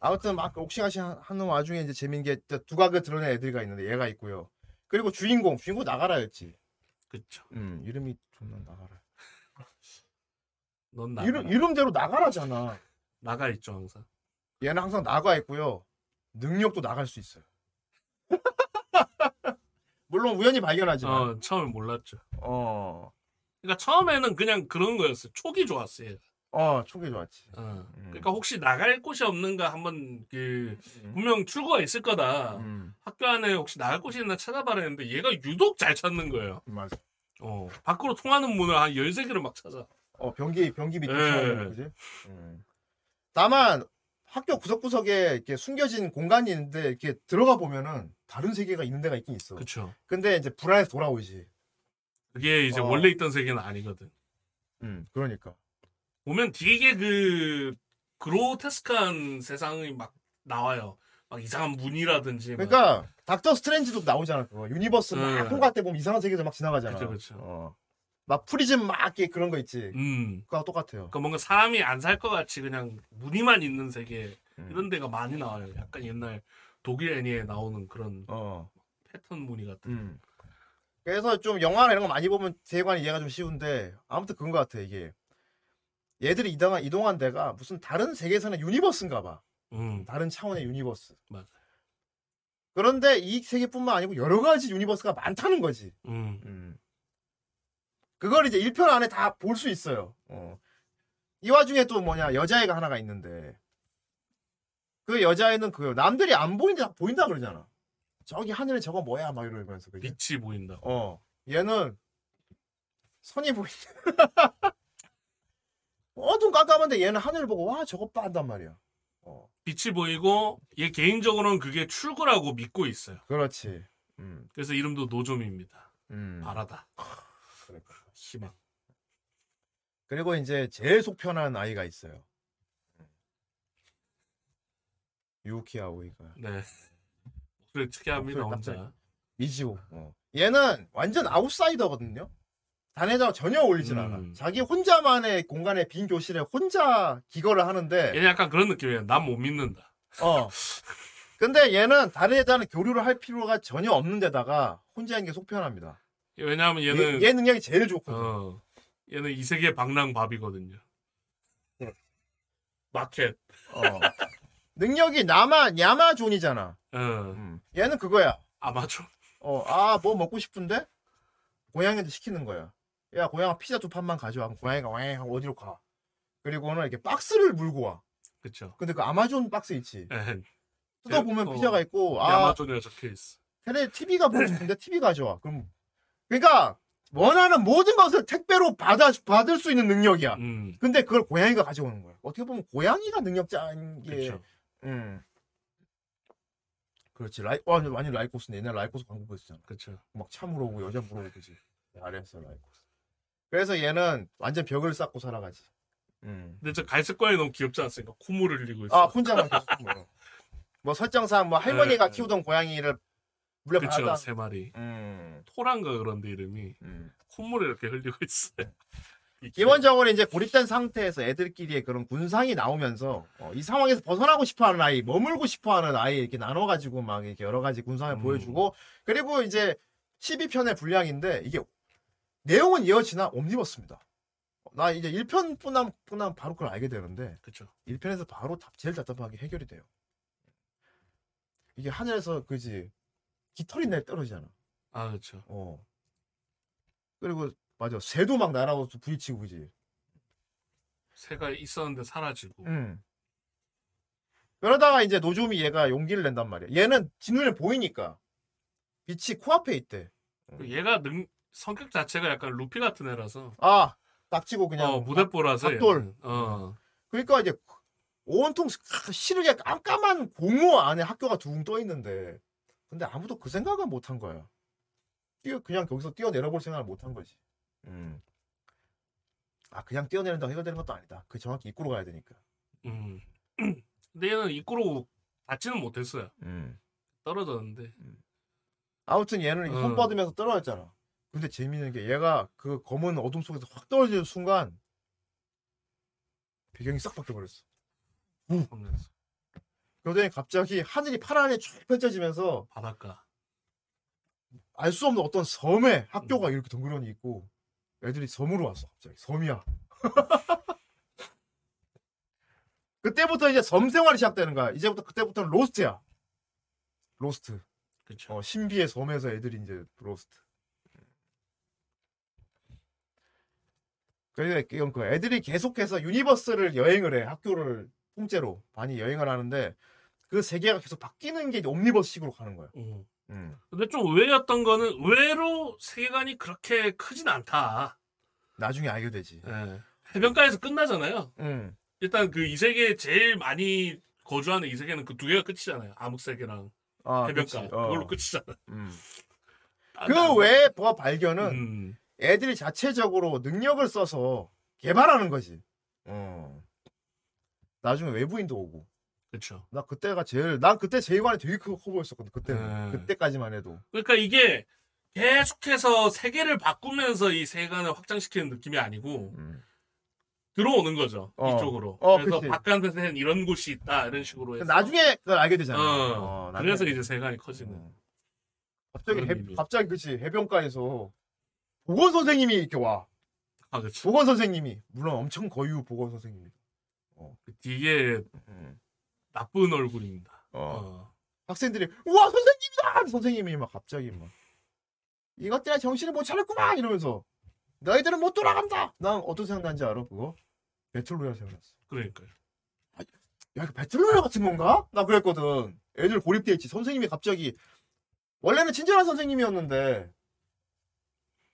아무튼 막 옥싱하시 하는 와중에 이제 재밌는 게 두각을 드러낸 애들이 있는데 얘가 있고요. 그리고 주인공, 주인공 나가라였지. 그렇죠. 음, 이름이 존나 나가라. 넌 나가. 이름 이름대로 나가라잖아. 나가 있죠 항상. 얘는 항상 나가 있고요. 능력도 나갈 수 있어요. *laughs* 물론 우연히 발견하지만. 어 처음에 몰랐죠. 어, 그러니까 처음에는 그냥 그런 거였어요. 촉이 좋았어 얘가. 어, 촉이 좋았지. 어. 음. 그러니까 혹시 나갈 곳이 없는가 한번 그 분명 출구가 있을 거다. 음, 학교 안에 혹시 나갈 곳이 있나 찾아봐라 했는데 얘가 유독 잘 찾는 거예요. 맞아. 어. 밖으로 통하는 문을 한 13개를 막 찾아. 어, 변기 변기 밑에 예. 거지. 음. 다만 학교 구석구석에 이렇게 숨겨진 공간이 있는데 이렇게 들어가 보면은 다른 세계가 있는 데가 있긴 있어. 그쵸. 근데 이제 불안해서 돌아오지. 그게 이제 어. 원래 있던 세계는 아니거든. 음, 그러니까. 보면 되게 그 그로테스크한 세상이 막 나와요. 막 이상한 문이라든지. 막. 그러니까 닥터 스트레인지도 나오잖아. 그거 universe 막 네. 통과할 때 보면 이상한 세계도 막 지나가잖아. 그쵸, 그쵸. 어. 막 프리즘 막 이렇게 그런 거 있지. 음. 그거랑 똑같아요. 그러니까 뭔가 사람이 안 살 것 같이 그냥 무늬만 있는 세계 음. 이런 데가 많이 나와요. 약간 옛날 독일 애니에 나오는 그런 어. 패턴 무늬 같은. 음. 그래서 좀 영화나 이런 거 많이 보면 세계관이 이해가 좀 쉬운데 아무튼 그런 것 같아 이게. 얘들이 이동한 이동한 데가 무슨 다른 세계에서는 universe인가 봐. 음. 다른 차원의 universe. 맞아요. 그런데 이 세계뿐만 아니고 여러 가지 universe가 많다는 거지. 음. 음. 그걸 이제 1편 안에 다 볼 수 있어요. 어. 이 와중에 또 뭐냐 여자애가 하나가 있는데 그 여자애는 그 남들이 안 보이는데 다 보인다 그러잖아. 저기 하늘에 저거 뭐야 막 이러면서 그게. 빛이 보인다. 어 얘는 선이 보인다. *laughs* 어둠 깜깜한데 얘는 하늘을 보고 와 저것 봐 한단 말이야. 어 빛이 보이고 얘 개인적으로는 그게 출구라고 믿고 있어요. 그렇지. 음, 그래서 이름도 노점입니다. 음. 바라다. 그러니까. 희망. 그리고 이제 제일 속 편한 아이가 있어요. 유키 아오이가 네. 목소리 특이합니다 혼자. 미지오. 어. 얘는 완전 아웃사이더거든요. 단에다가 전혀 어울리진 음. 않아. 자기 혼자만의 공간에 빈 교실에 혼자 기거를 하는데 얘는 약간 그런 느낌이에요. 난못 믿는다. 어. 근데 얘는 다른 애들하는 교류를 할 필요가 전혀 없는 데다가 혼자 있는 게 속편합니다. 왜냐하면 얘, 얘는 얘 능력이 제일 좋거든. 어 얘는 이 세계 방랑밥이거든요. 네. 마켓. 어. 능력이 나마 야마존이잖아. 어, 음. 얘는 그거야. 아마존. 어, 아, 뭐 먹고 싶은데? 고양이한테 시키는 거야. 야, 고양아 피자 두 판만 가져와. 고양이가 와 하고 어디로 가. 그리고는 이렇게 박스를 물고 와. 그쵸. 근데 그 아마존 박스 있지. 에, 뜯어 보면 어, 피자가 있고, 아, 아마존이라 적혀 있어. 테레 TV가 보고 싶은데 TV 가져와. 그럼, 그러니까, 원하는 모든 것을 택배로 받아, 받을 수 있는 능력이야. 음, 근데 그걸 고양이가 가져오는 거야. 어떻게 보면 고양이가 능력자인 게, 그쵸. 음. 그렇지. 라이, 완전, 완전 라이코스네. 옛날 라이코스 광고 보였잖아. 그쵸. 막차 물어보고 여자 물어보고 그지. 잘했어 라이코스. 그래서 얘는 완전 벽을 쌓고 살아가지. 음. 근데 저 갈색 고양이 너무 귀엽지 않습니까? 콧물을 흘리고 있어. 아 혼자만 계속 뭐. 뭐 설정상 뭐 할머니가 네. 키우던 고양이를 물려받아. 그쵸. 세 마리. 음. 토란가 그런데 이름이 음. 콧물을 이렇게 흘리고 있어요. *laughs* 이 기본적으로 이제 고립된 상태에서 애들끼리의 그런 군상이 나오면서 어, 이 상황에서 벗어나고 싶어하는 아이, 머물고 싶어하는 아이 이렇게 나눠가지고 막 이렇게 여러 가지 군상을 음. 보여주고 그리고 이제 12편의 분량인데 이게 내용은 이어지나 옴니버스입니다. 나 이제 1편 뿐남 뿐남 바로 그걸 알게 되는데 그쵸. 1편에서 바로 답, 제일 답답하게 해결이 돼요. 이게 하늘에서 그지 깃털이 내 떨어지잖아. 아 그쵸. 어. 그리고 맞아 새도 막 날아와서 부딪히고 그지. 새가 있었는데 사라지고. 응. 그러다가 이제 노조미 얘가 용기를 낸단 말이야. 얘는 진눈에 보이니까 빛이 코앞에 있대. 얘가 능 성격 자체가 약간 루피 같은 애라서. 아, 딱지고 그냥. 어 무대뽀라서. 얘는. 어. 그러니까 이제 온통 시르게 깜깜한 공허 안에 학교가 둥 떠 있는데, 근데 아무도 그 생각은 못한 거야. 뛰어 그냥 거기서 뛰어내려 볼 생각을 못 한 거지. 음. 아 그냥 뛰어내린다고 해결되는 것도 아니다. 그 정확히 입구로 가야 되니까. 음. *clears throat* 근데 얘는 입구로 닿지는 못했어요. 음. 떨어졌는데. 아무튼 얘는 어. 손 뻗으면서 떨어졌잖아. 근데 재밌는 게 얘가 그 검은 어둠 속에서 확 떨어지는 순간 배경이 싹 바뀌어버렸어. 하면서 그러더니 갑자기 하늘이 파랗게 쫙 펼쳐지면서 바닷가. 알 수 없는 어떤 섬에 학교가 이렇게 덩그러니 있고 애들이 섬으로 왔어 갑자기 섬이야. *laughs* 그때부터 이제 섬 생활이 시작되는 거야. 이제부터 그때부터는 Lost야. Lost. 그쵸. 어, 신비의 섬에서 애들이 이제 Lost. 그러니까 이건 그 애들이 계속해서 universe를 여행을 해. 학교를 통째로 많이 여행을 하는데 그 세계가 계속 바뀌는 게 옴니버스식으로 가는 거야. 음. 음. 근데 좀 의외였던 거는 의외로 세계관이 그렇게 크진 않다. 나중에 알게 되지. 예. 해변가에서 끝나잖아요. 음. 일단 그 이 세계 제일 많이 거주하는 이 세계는 그 두 개가 끝이잖아요. 암흑 세계랑 아, 해변가. 어. 그걸로 끝이잖아. 음. 아, 그 나- 외에 뭐 발견은 음, 애들이 자체적으로 능력을 써서 개발하는 거지. 어. 나중에 외부인도 오고. 그렇죠. 나 그때가 제일 난 그때 제이관이 되게 크고 커 보였었거든. 그때 네. 그때까지만 해도. 그러니까 이게 계속해서 세계를 바꾸면서 이 세계관을 확장시키는 느낌이 아니고 음. 들어오는 거죠 어. 이쪽으로. 어, 그래서 그치. 바깥에는 이런 곳이 있다 이런 식으로 해서 나중에 그걸 알게 되잖아. 어, 어, 나중에. 그래서 이제 세계관이 커지는. 어. 갑자기 해. 갑자기 그치 해변가에서 보건 선생님이 이렇게 와. 아 그렇죠. 보건 선생님이 물론 엄청 거유 보건 선생님이. 되게 음. 나쁜 얼굴입니다. 어. 어. 학생들이 우와 선생님이다 선생님이 막 갑자기 막 이것들아 정신을 못 차렸구만 이러면서 너희들은 못 돌아간다 난 어떤 생각나는지 알아 그거 배틀로얄 생각났어 그러니까요. 야 이거 배틀로얄 같은 건가 나 그랬거든 애들 고립돼 있지 선생님이 갑자기 원래는 친절한 선생님이었는데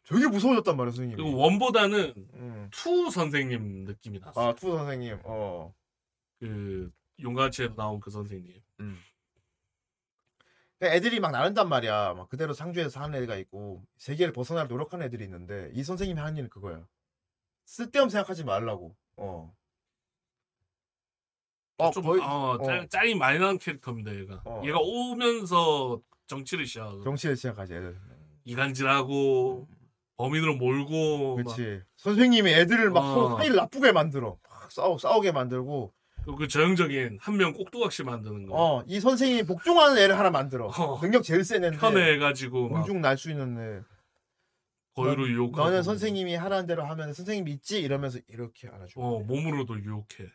되게 무서워졌단 말이야 선생님이 그리고 원보다는 음. 투 선생님 느낌이 났어. 아투 선생님 어 그 용가치에도 나온 그 선생님. 그러니까 애들이 막 나른단 말이야. 막 그대로 상주에서 사는 애가 있고 세계를 벗어나려 노력하는 애들이 있는데 이 선생님이 하는 일은 그거야. 쓸데없는 생각하지 말라고. 어. 어, 좀 거의 어, 짤, 짤이 많이 나는 캐릭터입니다 얘가. 어. 얘가 오면서 정치를 시작하고 정치를 시작하지 애들. 이간질하고 범인으로 몰고 막 그렇지. 선생님이 애들을 막 어. 서로 사이를 나쁘게 만들어. 막 싸우 싸우게 만들고. 그리고 그 전형적인 한 명 꼭두각시 만드는 거. 어, 이 선생님이 복종하는 애를 하나 만들어. 어. 능력 제일 센 애인데. 편해가지고 막 공중 날 수 있는 애. 거유로 유혹하고. 너는 선생님이 하라는 대로 하면 선생님 믿지 이러면서 이렇게 안아주고. 어 몸으로도 유혹해.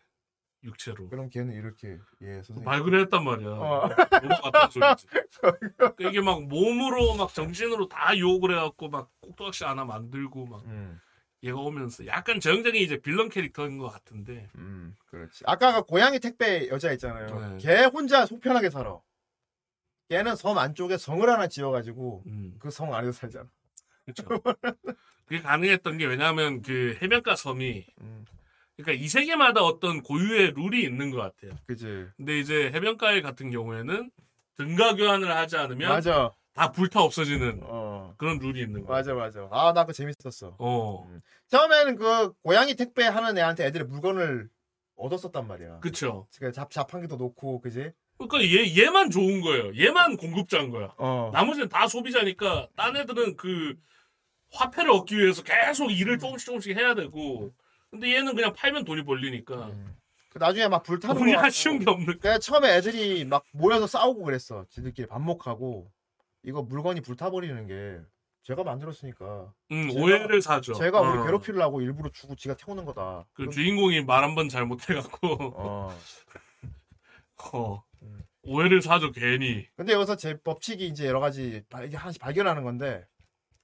육체로. 그럼 걔는 이렇게 예 선생님. 발그레 했단 말이야. 어. 넘어갔다 소리지. *laughs* 그러니까 이게 막 몸으로 막 정신으로 다 유혹을 해갖고 막 꼭두각시 하나 만들고 막 음, 얘가 오면서 약간 전형적인 이제 빌런 캐릭터인 것 같은데. 음, 그렇지. 아까 그 고양이 택배 여자 있잖아요. 네. 걔 혼자 속편하게 살아. 걔는 섬 안쪽에 성을 하나 지어가지고 음, 그성 안에서 살잖아. 그렇죠. 그게 가능했던 게 왜냐하면 그 해변가 섬이 음, 그러니까 이 세계마다 어떤 고유의 룰이 있는 것 같아요. 그지. 근데 이제 해변가에 같은 경우에는 등가 교환을 하지 않으면 맞아. 다 불타 없어지는 어, 그런 룰이 있는 거야. 맞아, 맞아. 아, 나 그거 재밌었어. 어, 처음에는 그 고양이 택배 하는 애한테 애들이 물건을 얻었었단 말이야. 그쵸. 그 잡, 자판기도 놓고, 그지? 그러니까 얘 얘만 좋은 거예요. 얘만 공급자인 거야. 어. 나머지는 다 소비자니까 딴 애들은 그 화폐를 얻기 위해서 계속 일을 조금씩 조금씩 해야 되고 근데 얘는 그냥 팔면 돈이 벌리니까 음. 그 나중에 막 불타는 돈이 거. 아쉬운 게 없는 그 처음에 애들이 막 모여서 싸우고 그랬어. 지들끼리 반목하고 이거 물건이 불타버리는 게 제가 만들었으니까 음, 제가- 오해를 사죠. 제가 우리 어. 괴롭히려고 일부러 주고 지가 태우는 거다. 그 그럼- 주인공이 말 한 번 잘못해갖고 어. *laughs* 어, 음. 오해를 사죠 괜히. 근데 여기서 제 법칙이 이제 여러 가지 발- 하나씩 발견하는 건데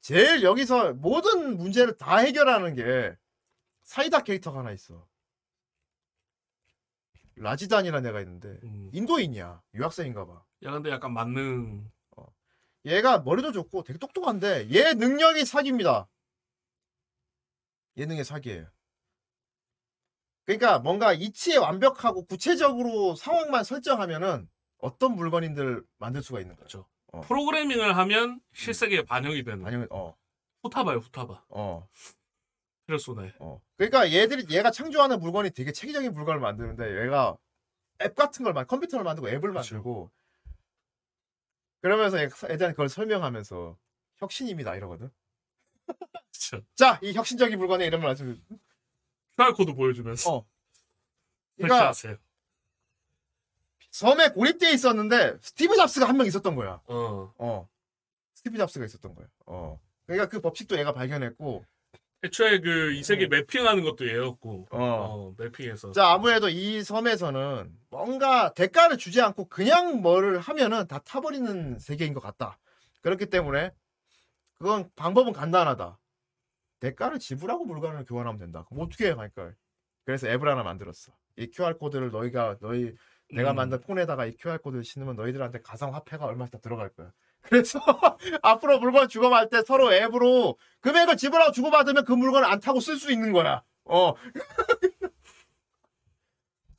제일 여기서 모든 문제를 다 해결하는 게 사이다 캐릭터가 하나 있어. 라지다니라는 애가 있는데 음. 인도인이야. 유학생인가 봐. 야 근데 약간 만능 얘가 머리도 좋고 되게 똑똑한데 얘 능력이 사기입니다. 얘 능력이 사기예요. 그러니까 뭔가 이치에 완벽하고 구체적으로 상황만 설정하면은 어떤 물건이든 만들 수가 있는 거죠. 그렇죠. 어. 프로그래밍을 하면 실세계에 반영이 되는. 아니면 어, 후타바요 후타바. 어, 페르소나에. 어. 그러니까 얘들이 얘가 창조하는 물건이 되게 체계적인 물건을 만드는데 얘가 앱 같은 걸 만, 컴퓨터를 만들고 앱을 그렇죠. 만들고 그러면서 얘- 애들한테 그걸 설명하면서 혁신입니다 이러거든. 자, 이 혁신적인 물건의 이름을 아주 QR 코드 보여주면서 어. 그러니까. 섬에 고립돼 있었는데 스티브 잡스가 한 명 있었던 거야. 어. 어. 스티브 잡스가 있었던 거야. 어. 그러니까 그 법칙도 얘가 발견했고. 애초에 그이 세계 매핑하는 것도 얘였고. 어. 어, 매핑해서. 자, 아무래도 이 섬에서는 뭔가 대가를 주지 않고 그냥 뭐를 하면은 다 타버리는 세계인 것 같다. 그렇기 때문에 그건 방법은 간단하다. 대가를 지불하고 물건을 교환하면 된다. 그럼 어떻게 해, 그러니까. 그래서 앱을 하나 만들었어. 이 QR 코드를 너희가 너희 내가 음. 만든 폰에다가 이 QR 코드를 신으면 너희들한테 가상 화폐가 얼마씩 다 들어갈 거야. 그래서 *laughs* 앞으로 물건 주고받을 때 서로 앱으로 금액을 지불하고 주고받으면 그 물건을 안 타고 쓸 수 있는 거야. 어. *laughs*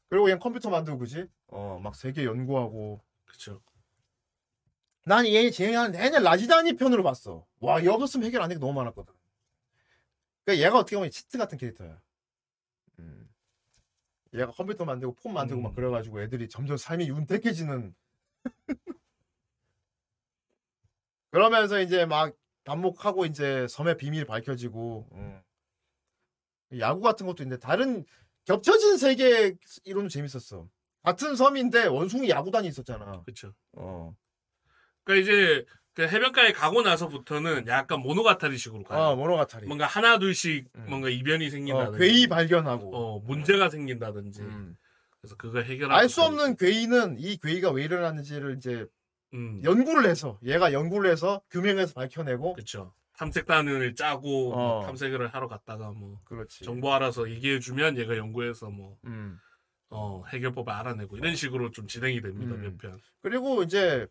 그리고 그냥 컴퓨터 만들고 그지? 어, 막 세계 연구하고. 그렇죠. 난얘 진행하는 내내 라지다니 편으로 봤어. 와, 얘 없었으면 해결 안 되게 너무 많았거든. 그러니까 얘가 어떻게 보면 치트 같은 캐릭터야. 음. 얘가 컴퓨터 만들고 폰 만들고 막 음. 그래가지고 애들이 점점 삶이 윤택해지는. *laughs* 그러면서 이제 막 반목하고 이제 섬의 비밀 밝혀지고. 음. 야구 같은 것도 있는데 다른 겹쳐진 세계 이론도 재밌었어. 같은 섬인데 원숭이 야구단이 있었잖아. 그렇죠. 어. 그러니까 이제 그 해변가에 가고 나서부터는 약간 모노가타리식으로 가요. 아, 모노가타리. 뭔가 하나 둘씩 음. 뭔가 이변이 어, 생긴다든지. 괴이 발견하고. 어, 문제가 생긴다든지. 음. 그래서 그걸 해결하고. 알 수 없는 괴이는 이 괴이가 왜 일어났는지를 이제 음. 연구를 해서 얘가 연구를 해서 규명해서 밝혀내고 그렇죠. 탐색단을 짜고 뭐 어. 탐색을 하러 갔다가 뭐 그렇지. 정보 알아서 얘기해 주면 얘가 연구해서 뭐 음. 어, 해결법을 알아내고 이런 식으로 좀 진행이 됩니다 음. 몇 편. 그리고 이제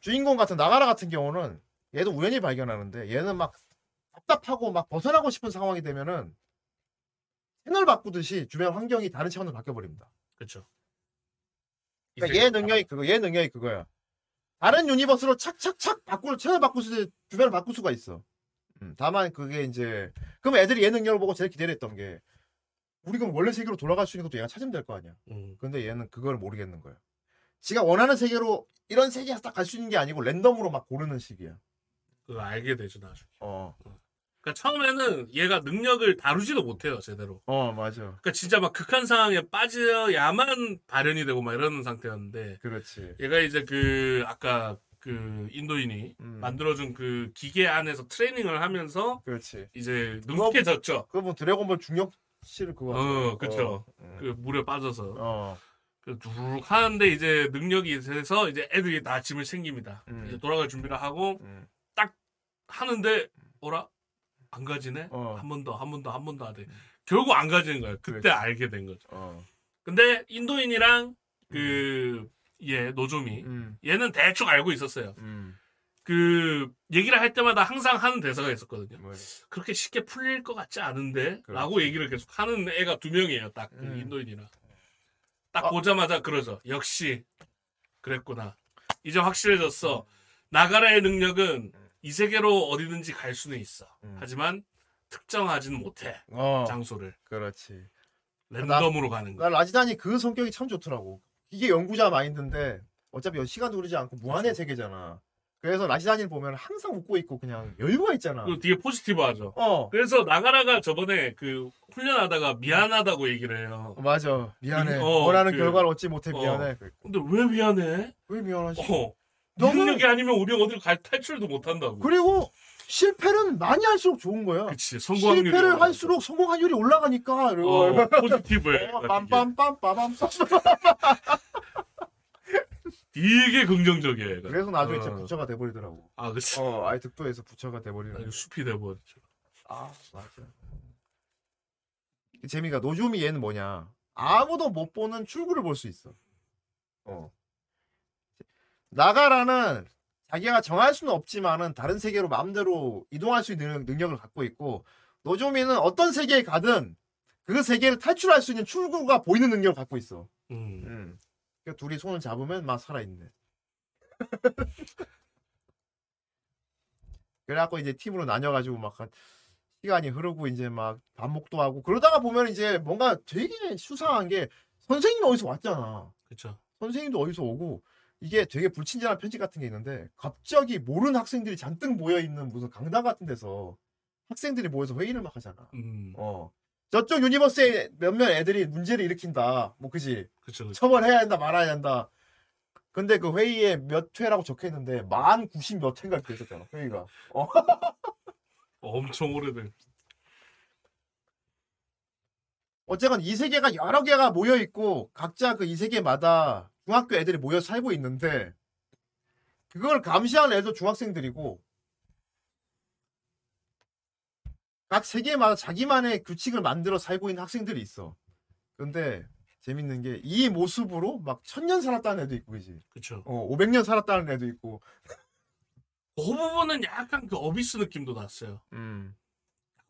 주인공 같은 나가라 같은 경우는 얘도 우연히 발견하는데 얘는 막 답답하고 막 벗어나고 싶은 상황이 되면은 채널 바꾸듯이 주변 환경이 다른 차원으로 바뀌어 버립니다. 그렇죠. 그러니까 얘 능력이 그거, 얘 능력이 그거야. 다른 universe로 착착착 바꿀 채널 바꿀 수 주변을 바꿀 수가 있어. 음, 다만 그게 이제 그럼 애들이 얘 능력을 보고 제일 기대했던 게 우리 그럼 원래 세계로 돌아갈 수 있는 것도 얘가 찾으면 될 거 아니야. 음. 근데 얘는 그걸 모르겠는 거야. 지가 원하는 세계로 이런 세계에서 딱 갈 수 있는 게 아니고 랜덤으로 막 고르는 식이야. 그거 알게 되죠 나중에. 어, 그러니까 처음에는 얘가 능력을 다루지도 못해요 제대로. 어 맞아. 그러니까 진짜 막 극한 상황에 빠져야만 발현이 되고 막 이러는 상태였는데 그렇지. 얘가 이제 그 아까 그 인도인이 음. 만들어준 그 기계 안에서 트레이닝을 하면서 그렇지. 이제 능숙해졌죠. 그거 뭐 드래곤볼 중력 실을 그거. 어, 그쵸. 어, 그 물에 빠져서 어. 그 두룩 하는데 이제 능력이 돼서 이제 애들이 다 짐을 챙깁니다. 음. 이제 돌아갈 준비를 하고 음. 하는데 어라 안 가지네. 어. 한 번 더, 한 번 더, 한 번 더 하대. 결국 안 가지는 거야. 그때 그렇지. 알게 된 거죠. 어. 근데 인도인이랑 그얘 노조미 음. 얘는 대충 알고 있었어요. 음. 그 얘기를 할 때마다 항상 하는 대사가 있었거든요. 뭐, 그렇게 쉽게 풀릴 것 같지 않은데 그렇지. 라고 얘기를 계속 하는 애가 두 명이에요. 딱 그 음. 인도인이랑. 딱 아. 보자마자 그러죠. 역시 그랬구나. 이제 확실해졌어. 나가라의 능력은 이 세계로 어디든지 갈 수는 있어. 음. 하지만 특정하지는 못해. 어. 장소를. 그렇지. 랜덤으로 가는 거. 나 라지단이 그 성격이 참 좋더라고. 이게 연구자 마인드인데 어차피 시간도 흐르지 않고 무한의 세계잖아. 그래서 라지단이를 보면 항상 웃고 있고 그냥 여유가 있잖아. 그리고 되게 포지티브하죠. 어. 그래서 나가라가 저번에 그 훈련하다가 미안하다고 얘기를 해요. 어, 맞아. 미안해. 어, 원하는 그- 결과를 얻지 못해 어. 미안해. 근데 왜 미안해? 왜 미안하지? 어. 너는- 능력이 아니면 우리 어디를 갈 탈출도 못 한다고. 그리고 실패는 많이 할수록 좋은 거야. 그치. 성공률이 실패를. 할수록 성공 확률이 올라가니까. 어, 포지티브해. 어, 빰빰빰 빠밤 되게 긍정적이에요. 얘가. 그래서 나중에 이제 어. 부처가 돼버리더라고. 아, 그치. 어, 아예 득도에서 부처가 돼버리는. 아니, 숲이 돼버렸죠. 아, 맞아. 그 재미가 노조미 얘는 뭐냐? 아무도 못 보는 출구를 볼 수 있어. 어. 나가라는 자기가 정할 수는 없지만은 다른 세계로 마음대로 이동할 수 있는 능력을 갖고 있고 노조미는 어떤 세계에 가든 그 세계를 탈출할 수 있는 출구가 보이는 능력을 갖고 있어. 음. 음. 그러니까 둘이 손을 잡으면 막 살아있네. *laughs* 그래갖고 이제 팀으로 나뉘어가지고 막 한- 시간이 흐르고 이제 막 반복도 하고 그러다가 보면 이제 뭔가 되게 수상한 게 선생님이 어디서 왔잖아. 그쵸. 선생님도 어디서 오고 이게 되게 불친절한 편지 같은 게 있는데 갑자기 모르는 학생들이 잔뜩 모여 있는 무슨 강당 같은 데서 학생들이 모여서 회의를 막 하잖아. 음. 어. 저쪽 유니버스에 몇몇 애들이 문제를 일으킨다. 뭐 그지? 그쵸. 그쵸. 처벌해야 한다 말아야 한다. 근데 그 회의에 몇 회라고 적혀 있는데 만90몇 회인가 이렇게 있었잖아 회의가. 어. *laughs* 엄청 오래된. 어쨌건 이 세계가 여러 개가 모여 있고 각자 그 이 세계마다 중학교 애들이 모여 살고 있는데 그걸 감시하는 애도 중학생들이고 각 세계마다 자기만의 규칙을 만들어 살고 있는 학생들이 있어. 근데 재밌는 게 이 모습으로 막 천년 살았다는 애도 있고 그지. 그쵸. 어, 500년 살았다는 애도 있고. 그 부분은 약간 그 Abyss 느낌도 났어요. 음.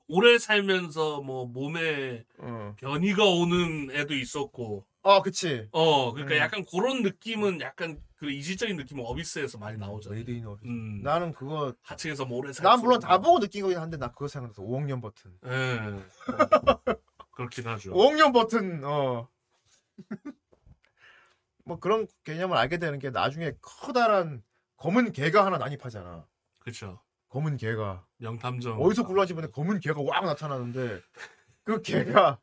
오래 살면서 뭐 몸에 어. 변이가 오는 애도 있었고. 어, 그치. 어, 그러니까 음. 약간 그런 느낌은 약간 그 이질적인 느낌은 Abyss에서 많이 나오잖아요. Made in Abyss. 음. 나는 그거 하층에서 뭐 오래 살. 난 물론 다 보고 느낀 거긴 한데 나 그거 생각나서 5억 년 버튼. 예. 어, 그렇긴 하죠. 5억 년 버튼. 어. *laughs* 뭐 그런 개념을 알게 되는 게 나중에 커다란 검은 개가 하나 난입하잖아. 그쵸. 검은 개가 명탐정. 어디서 굴러지 보니 검은 개가 왁 나타나는데 그 개가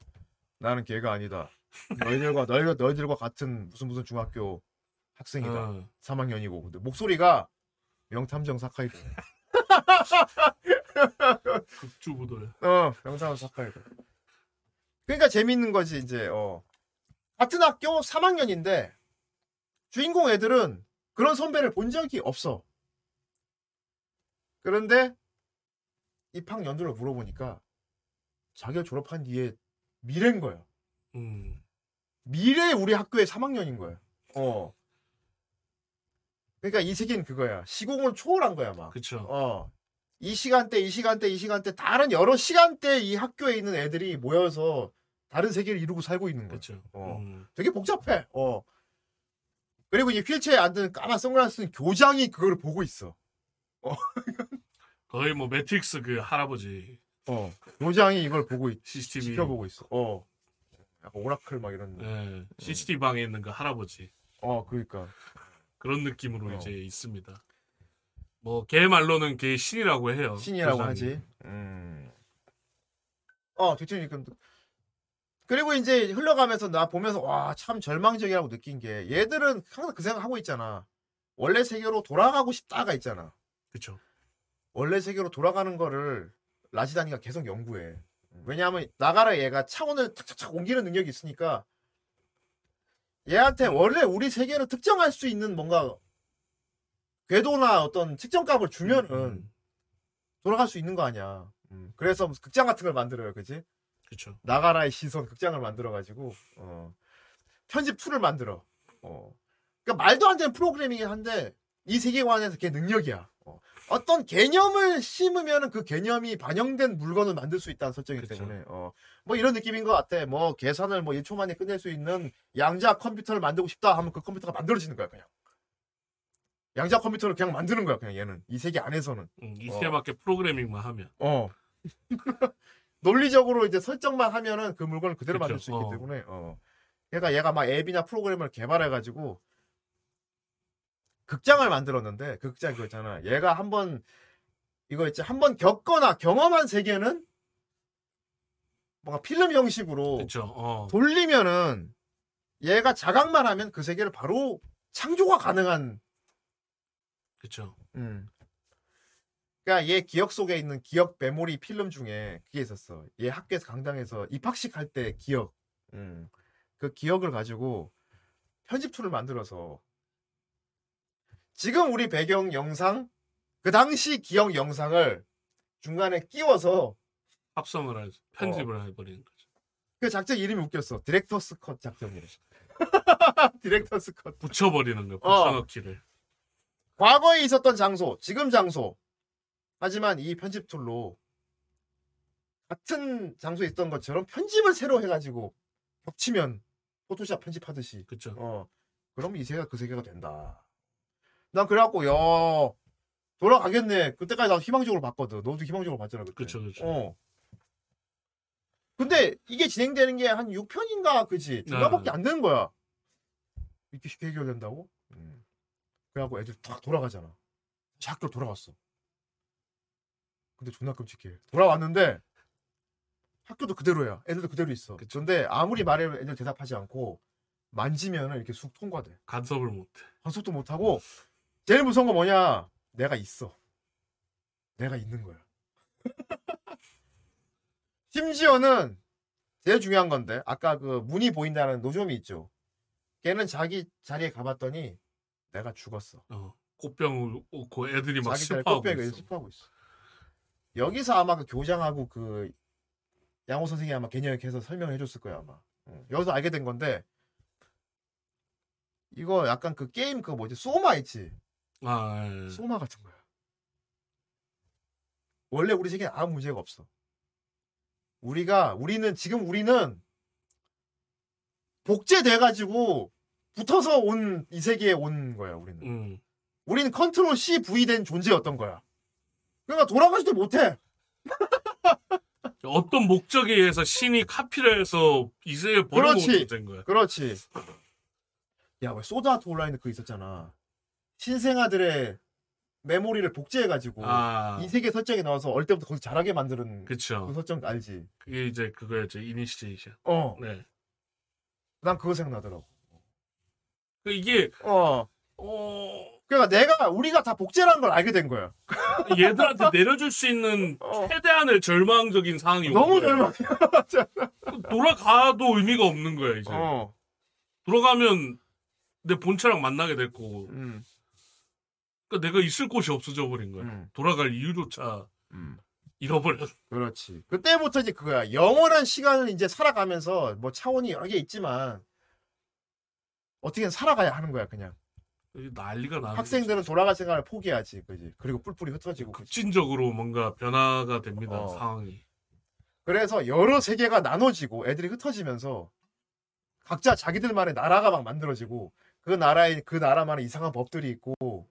나는 개가 아니다. 너희들과 너희 너희들과 같은 무슨 무슨 중학교 학생이다. 어, 3학년이고 근데 목소리가 명탐정 사카이도. *laughs* 극주부도야. 어, 명탐정 사카이도. 그러니까 재밌는 거지 이제 어. 같은 학교 3학년인데 주인공 애들은 그런 선배를 본 적이 없어. 그런데 입학 연도를 물어보니까 자기가 졸업한 뒤에 미래인 거야. 음. 미래 우리 학교의 3학년인 거야. 어. 그러니까 이 세계는 그거야. 시공을 초월한 거야, 막. 그쵸. 어. 이 시간대, 이 시간대, 이 시간대, 다른 여러 시간대 이 학교에 있는 애들이 모여서 다른 세계를 이루고 살고 있는 거야. 그쵸. 어. 음. 되게 복잡해. 어. 그리고 이제 휠체어에 앉은 까만 선글라스 쓴 교장이 그걸 보고 있어. 거의 뭐 매트릭스 그 할아버지 어. 교장이 이걸 보고 있, CCTV. 지켜보고 있어. 어. 약간 오라클 막 이런. 예. CCTV 방에 있는 그 할아버지. 어, 그러니까. 그런 느낌으로 어. 이제 있습니다. 뭐 걔 말로는 걔 신이라고 해요. 신이라고 교장이. 하지. 음. 어, 대충 그 그리고 이제 흘러가면서 나 보면서 와, 참 절망적이라고 느낀 게 얘들은 항상 그 생각 하고 있잖아. 원래 세계로 돌아가고 싶다가 있잖아. 그쵸. 원래 세계로 돌아가는 거를 라지다니가 계속 연구해. 왜냐하면 나가라 얘가 차원을 탁탁탁 옮기는 능력이 있으니까 얘한테 원래 우리 세계를 특정할 수 있는 뭔가 궤도나 어떤 측정값을 주면은 음. 돌아갈 수 있는 거 아니야. 음, 그래서 극장 같은 걸 만들어요, 그지? 그쵸. 나가라의 시선 극장을 만들어가지고 어, 편집 tool을 만들어. 어. 그러니까 말도 안 되는 프로그래밍이긴 한데 이 세계관에서 걔 능력이야. 어. 어떤 개념을 심으면 그 개념이 반영된 물건을 만들 수 있다는 설정이기 그쵸. 때문에 어. 뭐 이런 느낌인 것 같아. 뭐 계산을 뭐 1초 만에 끝낼 수 있는 양자 컴퓨터를 만들고 싶다 하면 그 컴퓨터가 만들어지는 거야 그냥. 양자 컴퓨터를 그냥 만드는 거야 그냥 얘는 이 세계 안에서는. 음, 이시에 맞게 프로그래밍만 하면. 어. *laughs* 논리적으로 이제 설정만 하면은 그 물건을 그대로 그쵸. 만들 수 있기 어. 때문에 어. 그러니까 얘가 막 앱이나 프로그램을 개발해 가지고 극장을 만들었는데 그 극장 그거 있잖아. 얘가 한번 이거 있지 한 번 겪거나 경험한 세계는 뭔가 필름 형식으로 그쵸. 어. 돌리면은 얘가 자각만 하면 그 세계를 바로 창조가 가능한 그쵸. 음. 그러니까 얘 기억 속에 있는 기억 메모리 필름 중에 그게 있었어. 얘 학교에서 강당에서 입학식 할 때 기억. 음. 그 기억을 가지고 편집 tool을 만들어서 지금 우리 배경 영상 그 당시 기억 영상을 중간에 끼워서 합성을 해서 편집을 해버리는 거죠. 그 작전 이름이 웃겼어. Director's Cut 작전이래. Director's Cut. 붙여버리는 거예요. 어. 붙여넣기를. 과거에 있었던 장소, 지금 장소. 하지만 이 편집 tool로 같은 장소에 있던 것처럼 편집을 새로 해가지고 겹치면 포토샵 편집하듯이. 그쵸. 어. 그럼 이 세계가 그 세계가 된다. 난 그래갖고, 야, 돌아가겠네. 그때까지 나도 희망적으로 봤거든. 너도 희망적으로 봤잖아. 그때. 그쵸, 그쵸. 어. 근데 이게 진행되는 게 한 6편인가, 그지? 중간밖에 네. 안 되는 거야. 이렇게 쉽게 해결된다고? 음. 그래갖고 애들 딱 돌아가잖아. 학교 돌아왔어. 근데 존나 끔찍해. 돌아왔는데 학교도 그대로야. 애들도 그대로 있어. 근데 아무리 말해도 애들 대답하지 않고 만지면 이렇게 쑥 통과돼. 간섭을 못해. 반속도 못하고 제일 무서운 거 뭐냐? 내가 있어. 내가 있는 거야. *laughs* 심지어는 제일 중요한 건데 아까 그 문이 보인다는 노점이 있죠. 걔는 자기 자리에 가봤더니 내가 죽었어. 어. 꽃병 고 애들이 막 꽃배가 있어. 습하고 있어. 여기서 아마 그 교장하고 그 양호 선생이 아마 개념해서 설명을 해줬을 거야 아마. 응. 여기서 알게 된 건데 이거 약간 그 게임 그 뭐지 소마 있지. 아, 예. 소마 같은 거야. 원래 우리 세계에 아무 문제가 없어. 우리가 우리는 지금 우리는 복제돼 가지고 붙어서 온 이 세계에 온 거야 우리는. 음. 우리는 control C V 된 존재였던 거야. 그러니까 돌아가지도 못해. *laughs* 어떤 목적에 의해서 신이 카피를 해서 이세계에 그렇지. 된 거야. 그렇지. 야, 왜 Sword Art Online 그거 있었잖아. 신생아들의 메모리를 복제해가지고 아, 이 세계 설정에 넣어서 어릴 때부터 거기서 자라게 만드는 그 그쵸. 설정 알지? 그게 이제 그거였죠. 이니시에이션. 어, 네. 난 그거 생각나더라고. 그 이게 어, 어 그러니까 내가 우리가 다 복제라는 걸 알게 된 거야. *laughs* 얘들한테 내려줄 수 있는 어. 최대한의 절망적인 상황이 온 너무. 절망이야. *laughs* 돌아가도 의미가 없는 거야 이제. 어, 돌아가면 내 본체랑 만나게 될 거고. 음, 그러니까 내가 있을 곳이 없어져 버린 거야. 음, 돌아갈 이유조차 음. 잃어버렸. 그렇지. 그때부터 이제 그거야. 영원한 시간을 이제 살아가면서 뭐 차원이 여러 개 있지만 어떻게든 살아가야 하는 거야 그냥. 난리가 나는 학생들은 돌아갈 생각을 포기하지, 그지? 그리고 뿔뿔이 흩어지고. 급진적으로 뭔가 변화가 됩니다 어. 상황이. 그래서 여러 세계가 나눠지고 애들이 흩어지면서 각자 자기들만의 나라가 막 만들어지고 그 나라에 그 나라만의 이상한 법들이 있고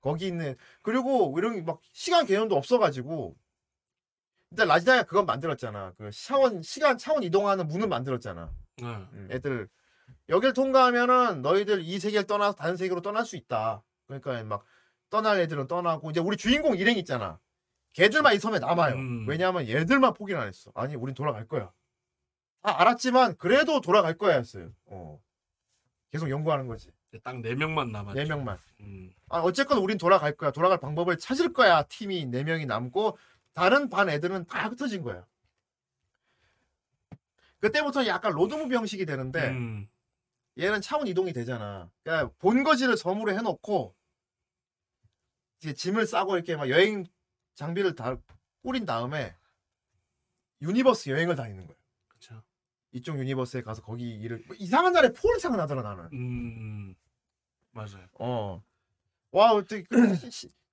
거기 있는 그리고 이런 막 시간 개념도 없어가지고 일단 라지나가 그건 만들었잖아. 그 차원 시간 차원 이동하는 문을 만들었잖아. 네. 음, 애들 여길 통과하면은 너희들 이 세계를 떠나서 다른 세계로 떠날 수 있다. 그러니까 막 떠날 애들은 떠나고 이제 우리 주인공 일행 있잖아. 걔들만 이 섬에 남아요. 음. 왜냐하면 얘들만 포기를 안 했어. 아니, 우린 돌아갈 거야. 다 알았지만 그래도 돌아갈 거야 했어요. 어. 계속 연구하는 거지. 딱 네 명만 남았죠. 네 명만. 음. 아, 어쨌건 우린 돌아갈 거야. 돌아갈 방법을 찾을 거야. 팀이 네 명이 남고 다른 반 애들은 다 흩어진 거야. 그때부터 약간 로드무비 형식이 되는데 음. 얘는 차원 이동이 되잖아. 그러니까 본거지를 섬으로 해놓고 이제 짐을 싸고 이렇게 막 여행 장비를 다 뿌린 다음에 universe 여행을 다니는 거야. 이쪽 universe에 가서 거기 일을 뭐 이상한 나라의 폴 생각나더라 나는. 음. 맞아요. 어. 와 어떻게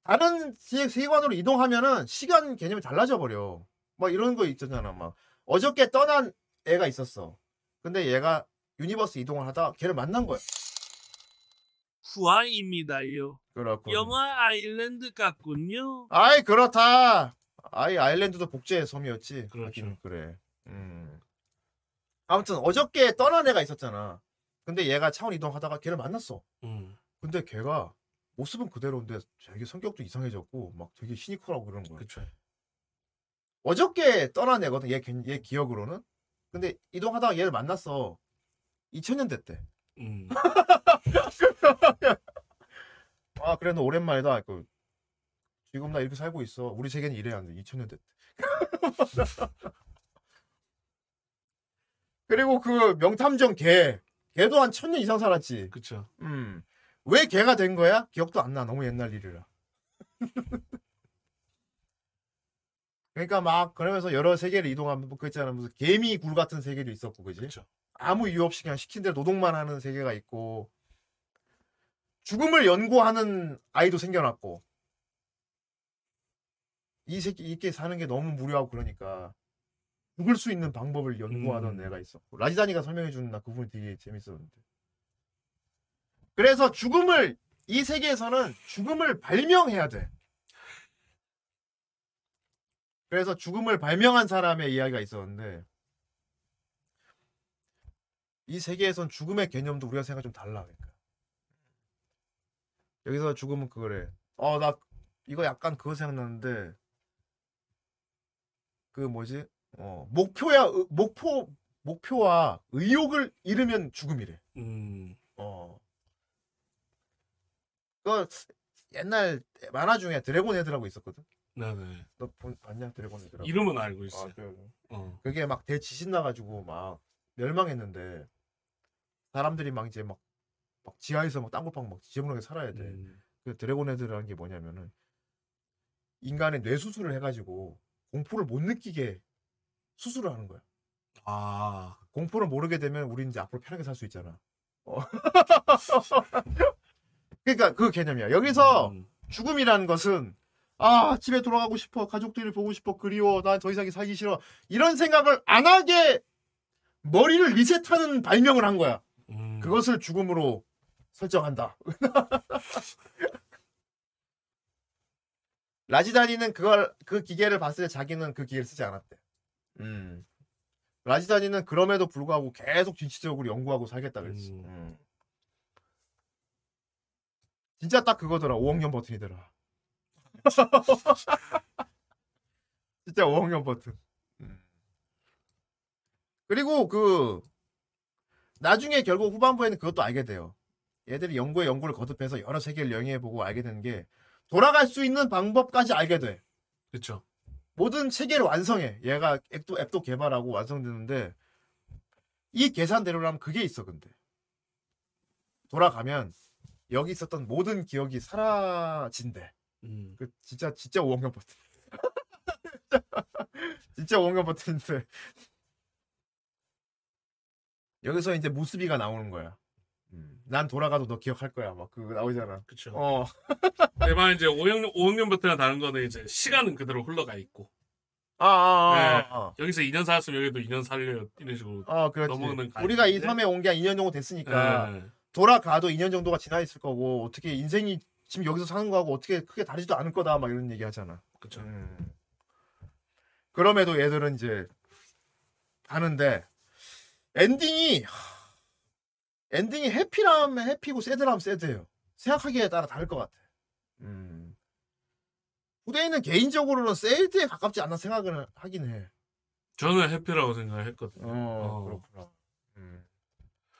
다른 세- 세계관으로 이동하면은 시간 개념이 달라져 버려. 막 이런 거 있잖아. 막 어저께 떠난 애가 있었어. 근데 얘가 universe 이동을 하다 걔를 만난 거야. 후아입니다요. 그렇고. 영화 아일랜드 같군요. 아이 그렇다. 아이 아일랜드도 복제의 섬이었지. 그렇죠. 그래. 음. 아무튼 어저께 떠난 애가 있었잖아. 근데 얘가 차원 이동하다가 걔를 만났어. 음. 근데 걔가 모습은 그대로인데 되게 성격도 이상해졌고 막 되게 시니컬하고 그러는 거야. 그쵸. 어저께 떠난 애거든. 얘, 기- 얘 기억으로는. 근데 이동하다가 얘를 만났어. 2000년대 때. 음. *laughs* 아 그래 너 오랜만이다. 그 지금 나 이렇게 살고 있어. 우리 세계는 이래야 안 돼. 2000년대 때. 그리고 그 명탐정 걔. 걔도 한 천 년 이상 살았지. 그쵸. 음. 왜 걔가 된 거야? 기억도 안 나. 너무 옛날 일이라. *laughs* 그러니까 막 그러면서 여러 세계를 이동하면 뭐 그랬잖아. 무슨 개미 굴 같은 세계도 있었고, 그지? 그쵸. 아무 이유 없이 그냥 시킨 대로 노동만 하는 세계가 있고 죽음을 연구하는 아이도 생겨났고 이 새끼 이렇게 사는 게 너무 무료하고 그러니까 죽을 수 있는 방법을 연구하던 음. 애가 있었고 라지다니가 설명해 주는 나 그분이 되게 재밌었는데 그래서 죽음을 이 세계에서는 죽음을 발명해야 돼 그래서 죽음을 발명한 사람의 이야기가 있었는데 이 세계에선 죽음의 개념도 우리가 생각 좀 달라 그러니까. 여기서 죽음은 그거래. 어 나 이거 약간 그거 생각나는데 그 뭐지? 어 목표야 의- 목표 목표와 의욕을 잃으면 죽음이래. 음. 어. 그 옛날 만화 중에 드래곤 헤드라고 있었거든. 네네. 너 본, 봤냐 드래곤 헤드라고? 이름은 알고 아, 있어요. 그래. 어. 그게 막 대지진 나가지고 막 멸망했는데 사람들이 막 이제 막, 막 지하에서 막 땅굴빵 막 지저분하게 살아야 돼. 음. 그 드래곤 헤드라는 게 뭐냐면은 인간의 뇌 수술을 해가지고 공포를 못 느끼게 수술을 하는 거야. 아. 공포를 모르게 되면 우리 이제 앞으로 편하게 살 수 있잖아. 어. *laughs* 그러니까 그 개념이야. 여기서 음. 죽음이라는 것은 아 집에 돌아가고 싶어 가족들을 보고 싶어 그리워 난 더 이상 살기 싫어 이런 생각을 안 하게 머리를 리셋하는 발명을 한 거야. 음. 그것을 죽음으로 설정한다. *laughs* 라지다니는 그걸 그 기계를 봤을 때 자기는 그 기계를 쓰지 않았대. 음. 라지다니는 그럼에도 불구하고 계속 진취적으로 연구하고 살겠다 그랬지. 음. 음. 진짜 딱 그거더라. 5억 년 버튼이더라. *laughs* 진짜 5억 년 버튼. 음. 그리고 그 나중에 결국 후반부에는 그것도 알게 돼요. 얘들이 연구에 연구를 거듭해서 여러 세계를 여행해보고 알게 되는 게 돌아갈 수 있는 방법까지 알게 돼. 그쵸. 모든 체계를 완성해. 얘가 앱도, 앱도 개발하고 완성되는데 이 계산대로라면 그게 있어 근데 돌아가면 여기 있었던 모든 기억이 사라진대. 음. 그 진짜 진짜 5억년 버튼. *laughs* 진짜 5억년 버튼인데 여기서 이제 무스비가 나오는 거야. 음, 난 돌아가도 너 기억할 거야. 막 그거 나오잖아. 그쵸. 어. *laughs* 대만 이제 5학년, 5학년부터가 다른 거는 이제 시간은 그대로 흘러가 있고. 아, 아, 아, 네. 아, 여기서 2년 살았으면 여기도 2년 살려. 이런 식으로. 아, 그렇지. 넘어오는 우리가 이? 섬에 온 게 한 2년 정도 됐으니까 네. 돌아가도 2년 정도가 지나 있을 거고 어떻게 인생이 지금 여기서 사는 거하고 어떻게 크게 다르지도 않을 거다 막 이런 얘기 하잖아. 그쵸. 음. 그럼에도 얘들은 이제 가는데 엔딩이 하, 엔딩이 해피라면 해피고 새드라면 새드예요. 생각하기에 따라 다를 것 같아. 음. 후대인은 개인적으로는 sad에 가깝지 않나 생각을 하긴 해. 저는 해피라고 생각을 했거든요. 어, 어. 그렇구나. 음.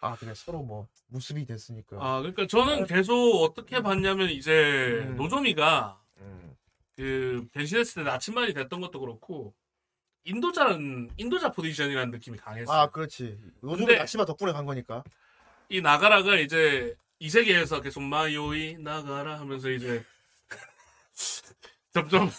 아 그래 서로 뭐 무습이 됐으니까. 아, 그러니까 저는 계속 어떻게 봤냐면 이제 음. 노조미가 음. 그 변신했을 때 나침반이 됐던 것도 그렇고 인도자는 인도자 포지션이라는 느낌이 강했어요. 아 그렇지. 근데- 나치마 덕분에 간 거니까. 이 나가라가 이제 이 세계에서 계속 마요이 나가라 하면서 이제 점점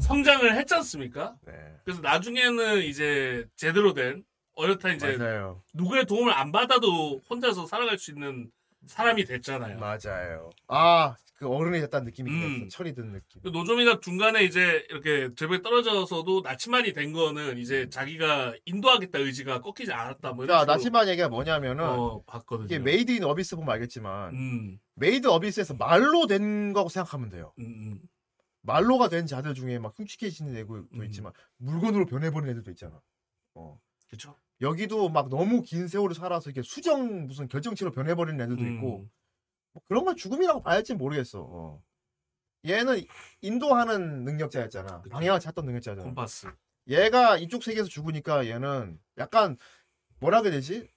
성장을 했지 않습니까? 네. 그래서 나중에는 이제 제대로 된 어엿한 이제 맞아요. 누구의 도움을 안 받아도 혼자서 살아갈 수 있는 사람이 됐잖아요. 맞아요. 아, 그 어른이 됐다는 느낌이 음. 들었어. 철이 든 느낌. 그 노조미가 중간에 이제 이렇게 절벽에 떨어져서도 나침반이 된 거는 이제 자기가 인도하겠다 의지가 꺾이지 않았다 뭐 그러니까 나침반 얘기가 뭐냐면은 어, 봤거든요. 이게 메이드 인 어비스 보면 알겠지만 음, 메이드 어비스에서 말로 된 거라고 생각하면 돼요. 음, 음. 말로가 된 자들 중에 막 흉측해지는 애도 음. 있지만 물건으로 변해버린 애들도 있잖아. 어. 그쵸. 여기도 막 너무 긴 세월을 살아서 이게 수정 무슨 결정체로 변해버린 애들도 있고 음, 뭐 그런 걸 죽음이라고 봐야지 모르겠어. 어. 얘는 인도하는 능력자였잖아. 그쵸. 방향을 찾던 능력자잖아. 콤파스. 얘가 이쪽 세계에서 죽으니까 얘는 약간 뭐라 그래야 되지?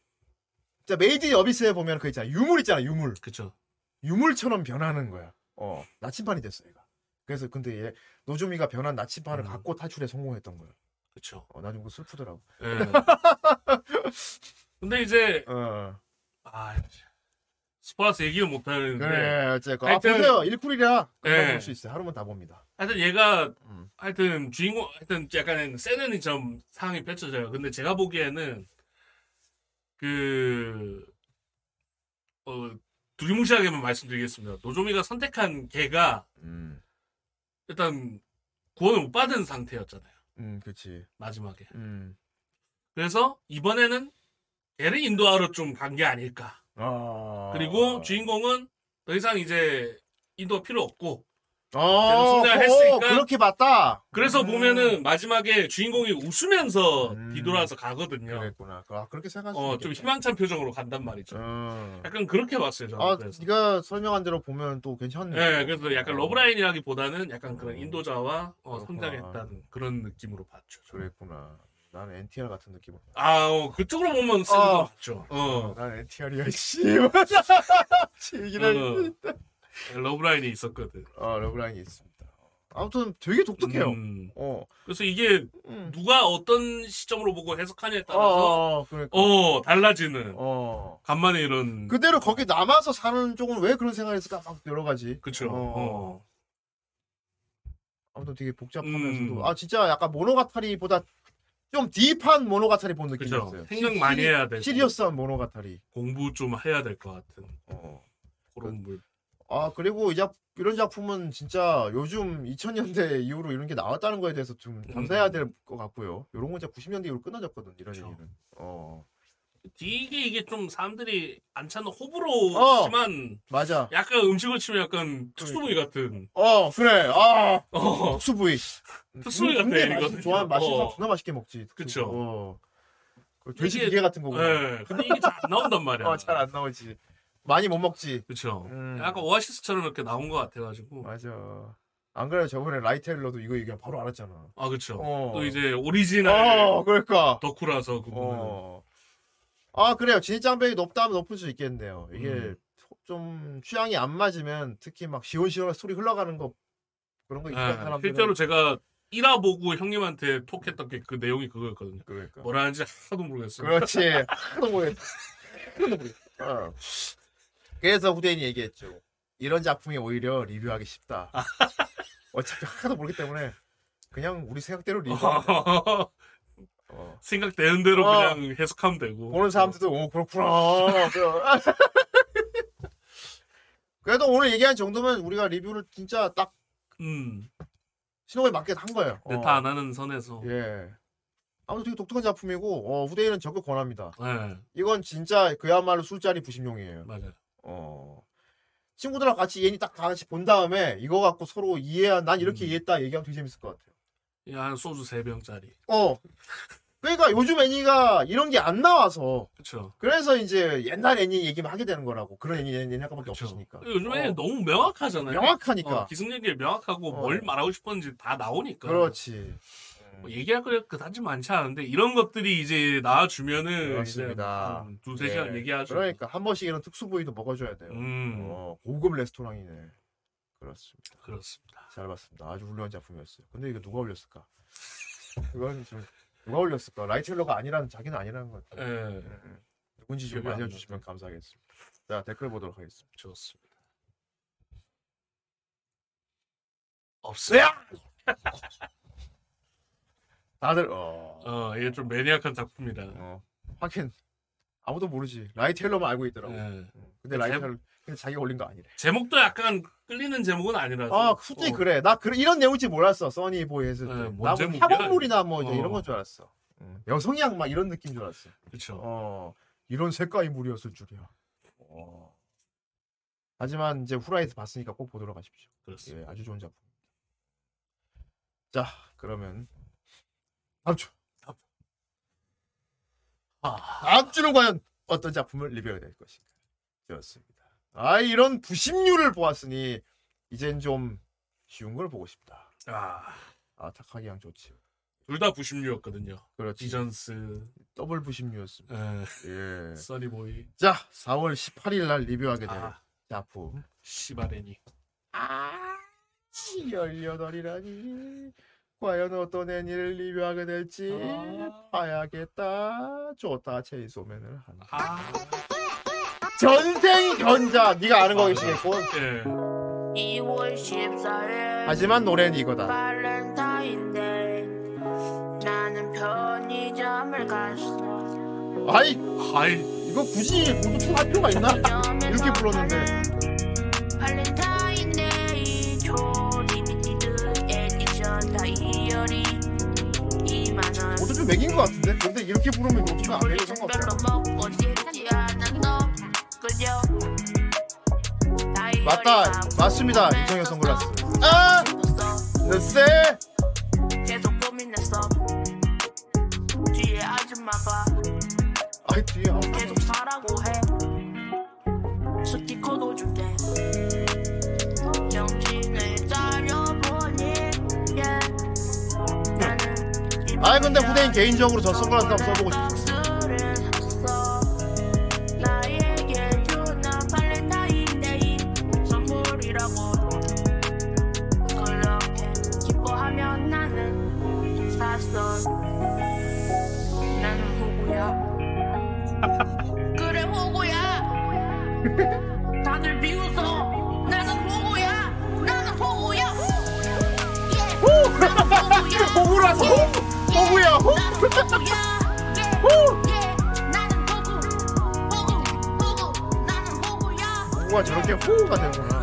자 메이드 인 어비스에 보면 그 있잖아 유물 있잖아 유물 그쵸. 유물처럼 변하는 거야. 어 나침반이 됐어 얘가. 그래서 근데 얘 노조미가 변한 나침반을 음. 갖고 탈출에 성공했던 거야. 그쵸. 어, 나중에 그거 슬프더라고. 예. *laughs* 근데 이제 어 아 스포라스 얘기를 못 하는데 그래 어쨌건 아 하여튼- 보세요 일쿨이라 금방 예. 볼수 있어요. 하루만 다 봅니다. 하여튼 얘가 음. 하여튼 주인공 하여튼 약간 세네니처럼 상황이 펼쳐져요. 근데 제가 보기에는 그 어, 두리뭉실하게만 말씀드리겠습니다. 노조미가 선택한 걔가 음, 일단 구원을 못 받은 상태였잖아요. 음, 그렇지. 마지막에. 음, 그래서 이번에는 걔를 인도하러 좀 간 게 아닐까. 아 그리고 주인공은 더 이상 이제 인도가 필요 없고 어, 성장을 어, 했으니까 그렇게 봤다. 그래서 음. 보면은 마지막에 주인공이 웃으면서 음. 뒤돌아서 가거든요. 그랬구나. 아, 그렇게 생각할 수 어, 좀. 희망찬 표정으로 간단 말이죠. 음. 약간 그렇게 봤어요, 저는. 아, 그래서. 네가 설명한 대로 보면 또 괜찮네. 네, 그래서 약간 어, 러브라인이라기보다는 약간 그런 어. 인도자와 어. 성장했다는 그런 느낌으로 봤죠. 저는. 그랬구나. 나는 NTR 같은 느낌으로. 아, 어, 그쪽으로 보면 센 어. 거 맞죠. 어, 난 NTR이야, 씨. 어. 러브라인이 있었거든. 어, 러브라인이 있습니다. 아무튼 되게 독특해요. 음, 어. 그래서 이게 음. 누가 어떤 시점으로 보고 해석하냐에 어, 따라서 어, 그러니까. 어, 달라지는 어. 간만에 이런 그대로 거기 남아서 사는 쪽은 왜 그런 생각을 했을까? 막 여러 가지. 어. 아무튼 되게 복잡하면서도 음. 아 진짜 약간 모노가타리보다 좀 딥한 모노가타리 본. 느낌이었어요. 생각 시- 많이 해야 되고 시리어스한 모노가타리. 공부 좀 해야 될 것 같은 어. 그런 물. 아 그리고 이 작, 이런 작품은 진짜 요즘 2000년대 이후로 이런 게 나왔다는 거에 대해서 좀 감사해야 될 것 같고요. 이런 건 진짜 90년대 이후로 끊어졌거든 이런 그쵸. 얘기는. 어 되게 이게 좀 사람들이 안 찾는 어. 호불호지만 맞아. 약간 음식을 치면 약간 특수부위 같은 어 그래. 아 어 특수 부위. *laughs* 특수부위 같은. 맛이 좋아 맛이 어. 존나 맛있게 먹지. 특수. 그쵸. 어. 그 돼지 이게- 기계 같은 거고. 예. 근데 이게 잘 안 나온단 말이야. 어, 잘 안 나오지. 많이 못 먹지. 그쵸. 음. 약간 오아시스처럼 이렇게 나온 것 같아가지고. 맞아. 안 그래 저번에 라이텔러도 이거 얘기하면 바로 알았잖아. 아 그쵸. 어. 또 이제 오리지널 어, 그러니까. 덕후라서 그거는. 어. 아 그래요. 진입장벽이 높다면 높을 수 있겠네요. 이게 음. 좀 취향이 안 맞으면 특히 막 시원시원한 스토리 흘러가는 거 그런 거 예, 익숙한 사람들은 실제로 제가 1화 보고 형님한테 톡했던 게 그 내용이 그거였거든요. 그러니까. 뭐라 하는지 하나도 모르겠어요. 그렇지. *laughs* 하나도 모르겠어. 하나도 모르겠어. 어. 그래서 후대인이 얘기했죠. 이런 작품이 오히려 리뷰하기 쉽다. *laughs* 어차피 하나도 모르기 때문에 그냥 우리 생각대로 *laughs* 돼. 어. 생각되는 대로 어. 그냥 해석하면 되고. 보는 사람들도 오 그렇구나. *laughs* 그래도 오늘 얘기한 정도면 우리가 리뷰를 진짜 딱 음. 신호에 맞게 한 거예요. 어. 내타 안 하는 선에서. 예. 아무튼 되게 독특한 작품이고 어, 후대인은 적극 권합니다. 네, 이건 진짜 그야말로 술자리 부심용이에요. 맞아요. 어. 친구들하고 같이 얘니 딱 다 같이 본 다음에 이거 갖고 서로 이해한 난 이렇게 음. 이해했다 얘기하면 되게 재밌을 것 같아요. 이한 소주 3병짜리. 어. 그러니까 요즘 애니가 이런 게 안 나와서 그쵸. 그래서 이제 옛날 애니 얘기만 하게 되는 거라고 그런 애니 그쵸. 없으니까 요즘에 어. 너무 명확하잖아요. 명확하니까 어, 기승전결 명확하고 어. 뭘 말하고 싶었는지 다 나오니까. 그렇지 뭐 얘기할 거 그다지 많지 않은데 이런 것들이 이제 나와주면은 그렇습니다. 이제 한 두세 시간 예. 얘기하죠. 그러니까 한 번씩 이런 특수 부위도 먹어줘야 돼요. 음, 어, 고급 레스토랑이네. 그렇습니다. 그렇습니다. 잘 봤습니다. 아주 훌륭한 작품이었어요. 근데 이거 누가 올렸을까? 그건 좀 누가 올렸을까? 라이텔러가 아니라는 자기는 아니라는 것 같아. 예, 누군지 좀 기억이 안 알려주시면 감사하겠습니다. 자 댓글 보도록 하겠습니다. 좋습니다. 없어요. *laughs* 다들 어, 어, 이게 좀 매니악한 작품이라. 어 하긴 아무도 모르지. 라이텔러만 알고 있더라고. 예. 근데 라이텔러 근데 자기가 올린 거 아니래. 제목도 약간 끌리는 제목은 아니라서. 아 솔직히 어, 그래. 나 그, 이런 내용인지 몰랐어. 써니 보이 했을 때. 네, 뭔 나뭐 제목이야? 학원물이나 뭐 이제 어. 이런 건 줄 알았어. 응. 여성향 막 이런 느낌 줄 알았어. 그렇죠. 어 이런 색깔이 물이었을 줄이야. 어. 하지만 이제 후라이에서 봤으니까 꼭 보도록 하십시오. 그렇습니다. 예, 아주 좋은 작품. 자, 그러면 다음 주. 아, 다음 주는 과연 어떤 작품을 리뷰하게 될 것인가? 좋습니다. 아, 이런 부심류를 보았으니 이젠 좀 쉬운 걸 보고 싶다. 아, 아, 타카기 양 좋지. 둘 다 부심류였거든요. 그렇지. 디전스, 더블 부심류였습니다. 예, 예. 써니보이, 자, 4월 18일 날 리뷰하게 될 아, 작품. 시바레니. 아, 18이라니. 과연 어떤 애니를 리뷰하게 될지 아. 봐야겠다. 좋다, 체인소맨을 한다. 아, 전생 견자, 네가 아는 거겠고. 예. 2월 14일 하지만 노래는 이거다. 발렌타인데이 나는 편의점을 갔어 아이, 하이, 이거 굳이 모두 총할 필요가 있나? 이렇게 불렀는데. 발렌타인 맥인 것 같은데? 근데 이렇게 부르면 모두가 안 맥이 별로 상관없어. 먹고 싶지 않은 너 그저 맞다, 맞습니다. 이정현 선글라스. 아! 아줌마가 아이, 뒤에 아무 계속 사라고 해 아이, 근데 후대인 개인적으로 저 선글라스 한번 써보고 싶어. 나는 호구야. 그래 호구야 다들 비웃어 나는 호구야. 나는 호구야. 예, *laughs* 나는 호구야. 호구라서. 호구야, 호! 호구가 저렇게 호구가 되는구나.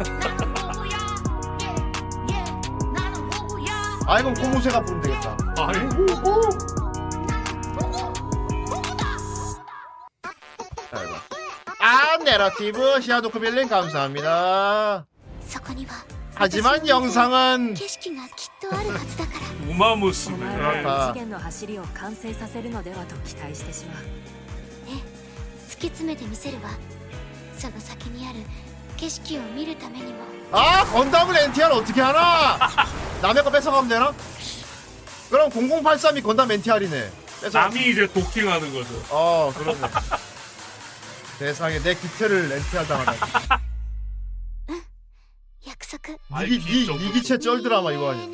아, 이건 고무새가 부르면 되겠다. 아이, 호구! 자, 이거. 아, 내러티브 시아도크 빌링 감사합니다. そこには 하지만 영상은 景色がきっ とあるはずだから 우마무스메. お前 그렇다 ら異次元の走りを完成させるのではと期待してしまう突き詰めてみせるわその先にある景色を見るためにも 아 건담을 NTR 어떻게 하나? 남의 거 뺏어가면 되나? 그럼 0083이 건담 NTR이네. 뺏어. 남이 이제 도킹하는 거죠. 어 그러네. 세상에 내 기체를 NTR 당하다. 約束 아이, 니, 니, 기적. 니 기체 쩔 드라마 이거 아니야?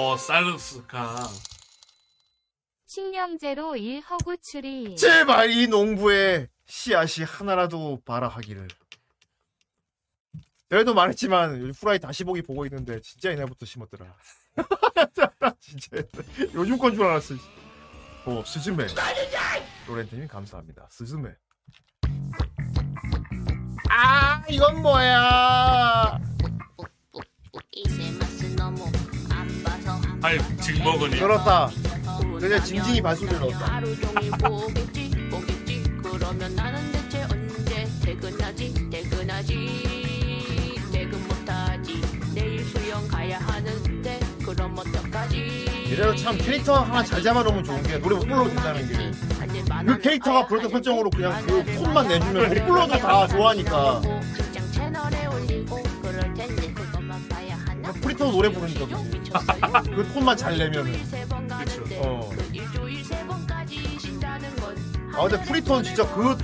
어, 사일러스카. 식량제로 1허구 추리 제발 이 농부에 씨앗이 하나라도 발아하기를. 내도 말했지만 후라이 다시 보기 보고 있는데 진짜 이날부터 심었더라. *laughs* 진짜 요즘 건 줄 알았어. 어 스즈메. 로렌트님 감사합니다. 스즈메. 아 이건 뭐야? 아파서 아이, 징먹으니. 그렇다. 그냥 징징이 발소리를 넣었다. 하루 종일 그러면 나는 대체 언제 퇴근하지 퇴근하지 퇴근 못하지 내일 수영 가야 하는데 그럼 어떡하지 이래로 참 캐릭터 하나 잘 잡아놓으면 좋은 게 노래 못 불러도 된다는 게. 그 캐릭터가 부르던 설정으로 그냥 그 톤만 내주면 못 불러도 다 좋아하니까. 프리터 노래 부르니까 그지. *laughs* 그 톤만 잘 내면은. 그쵸. 어. 그세 번까지 쉰다는 건아 근데 프리톤 진짜 그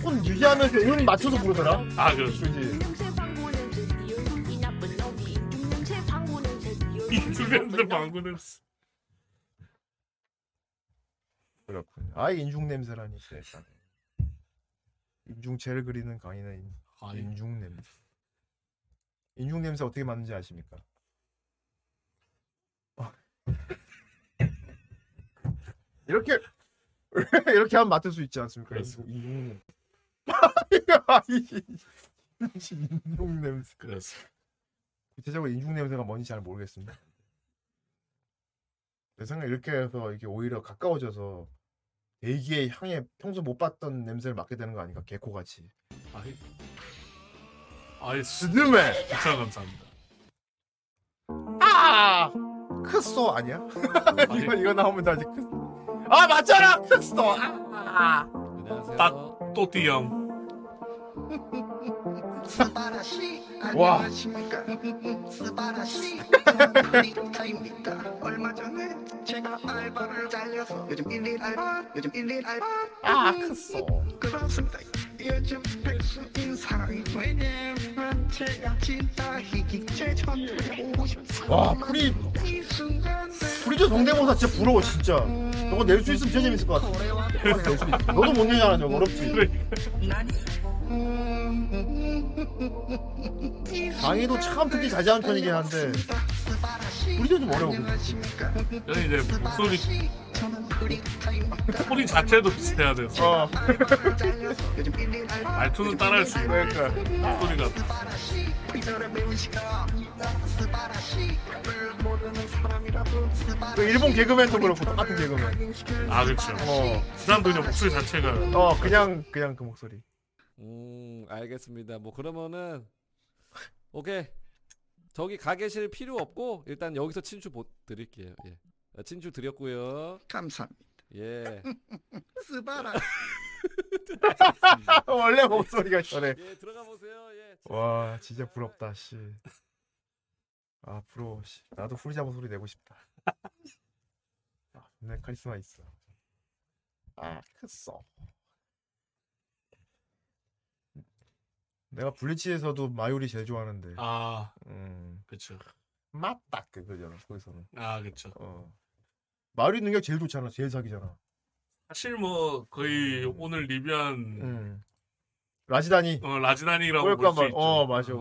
톤 유지하면서 음 맞춰서 부르더라. 아, 그렇죠. 그지. 냄새 이 냄새 방구 냄새. 그렇군. 아 인중 냄새라니 세상에. 인중체를 그리는 인- 아니 인중 냄새. 인중 냄새 어떻게 맡는지 아십니까? 어. 이렇게 *laughs* 이렇게 하면 맡을 수 있지 않습니까? 인중 냄새. 인중 냄새. 그래서 구체적으로 인중 냄새가 뭔지 잘 모르겠습니다. 내 생각에 이렇게 해서 이게 오히려 가까워져서 대기의 향에 평소 못 봤던 냄새를 맡게 되는 거 아닌가? 개코 같이. 아이 아이 스드메. 감사합니다. 아 크소 아니야? *laughs* 이거 이거 나오면 다 이제 크. 아 맞잖아 크소. 아. 안녕하세요. 딱 또띠 형. 와. 프리타입니까? 얼마 전에 제가 알바를 잘려서 요즘 일일 알바, 요즘 일일 알바. 아 크소. 그렇습니다. 요즘 백수인 사람이 왜냐면 와 프리 프리저 성대모사 진짜 부러워 진짜. 저거 낼 수 있으면 진짜 재밌을 것 같아. 낼수 *laughs* 있- 너도 못 내잖아 저거 어렵지. 강의도 참 듣기 자세한 편이긴 한데 프리저 좀 어려워. 저는 이제 목소리 소리 자체도 비슷해야 돼서 어. *laughs* 말투는 따라할 수 있는 그러니까. 목소리가 그 일본 개그맨도 그렇고 똑같은 개그맨. 아 그렇죠. 어. 그 사람도 그냥 목소리 자체가 어 그냥 그냥 그 목소리. 음, 알겠습니다. 뭐 그러면은 오케이. 저기 가 계실 필요 없고 일단 여기서 친추 보, 드릴게요. 예. 아, 친추 드렸고요. 감사합니다. 예. *laughs* 스바라. *laughs* 원래 목소리가 저래. 예, 들어가 보세요. 예. 와 진짜 부럽다 씨. 아 부러워 씨. 나도 후리자모 소리 내고 싶다. 아, 내 카리스마 있어. 아 크소. 내가 블리치에서도 마유리 제일 좋아하는데. 아 음 그렇죠. 맞다 그거잖아 거기서는. 아 그렇죠. 어. 마유리 능력 제일 좋잖아. 제일 사기잖아. 사실 뭐 거의 오늘 리뷰한 음. 라지다니. 어, 라지다니라고 그러니까 볼수 말- 있죠. 어 맞아.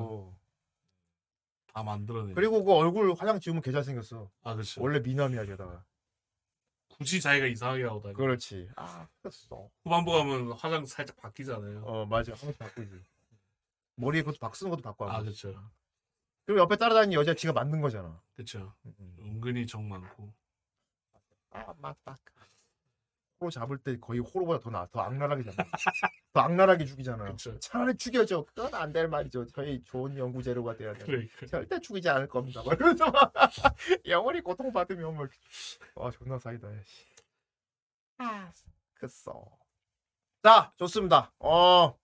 다 만들어내. 그리고 그 얼굴 화장 지우면 개 잘 생겼어. 아 그렇죠. 원래 미남이야 게다가. 굳이 자기가 이상하게 하고 다니. 그렇지. 아 くそ. 후반부 가면 화장 살짝 바뀌잖아요. 어 맞아. 한 번씩 바꾸지. 머리에 그것도 박 쓰는 것도 바꿔. 아 그렇죠. 그리고 옆에 따라다니는 여자 지가 만든 거잖아. 그렇죠. 음. 은근히 정 많고. 아 맞다. 호로 잡을 때 거의 호로보다 더 나, 더 악랄하게 잡아. 더 악랄하게 죽이잖아. 그렇죠. 차라리 죽여줘. 그건 안 될 말이죠. 저희 좋은 연구 재료가 돼야 돼. 그래. 절대 죽이지 않을 겁니다. 막 이러면서 막 *laughs* 영원히 고통 받으면 뭐. 아 존나 사이다. 씨. 아 크소. 자 좋습니다. 어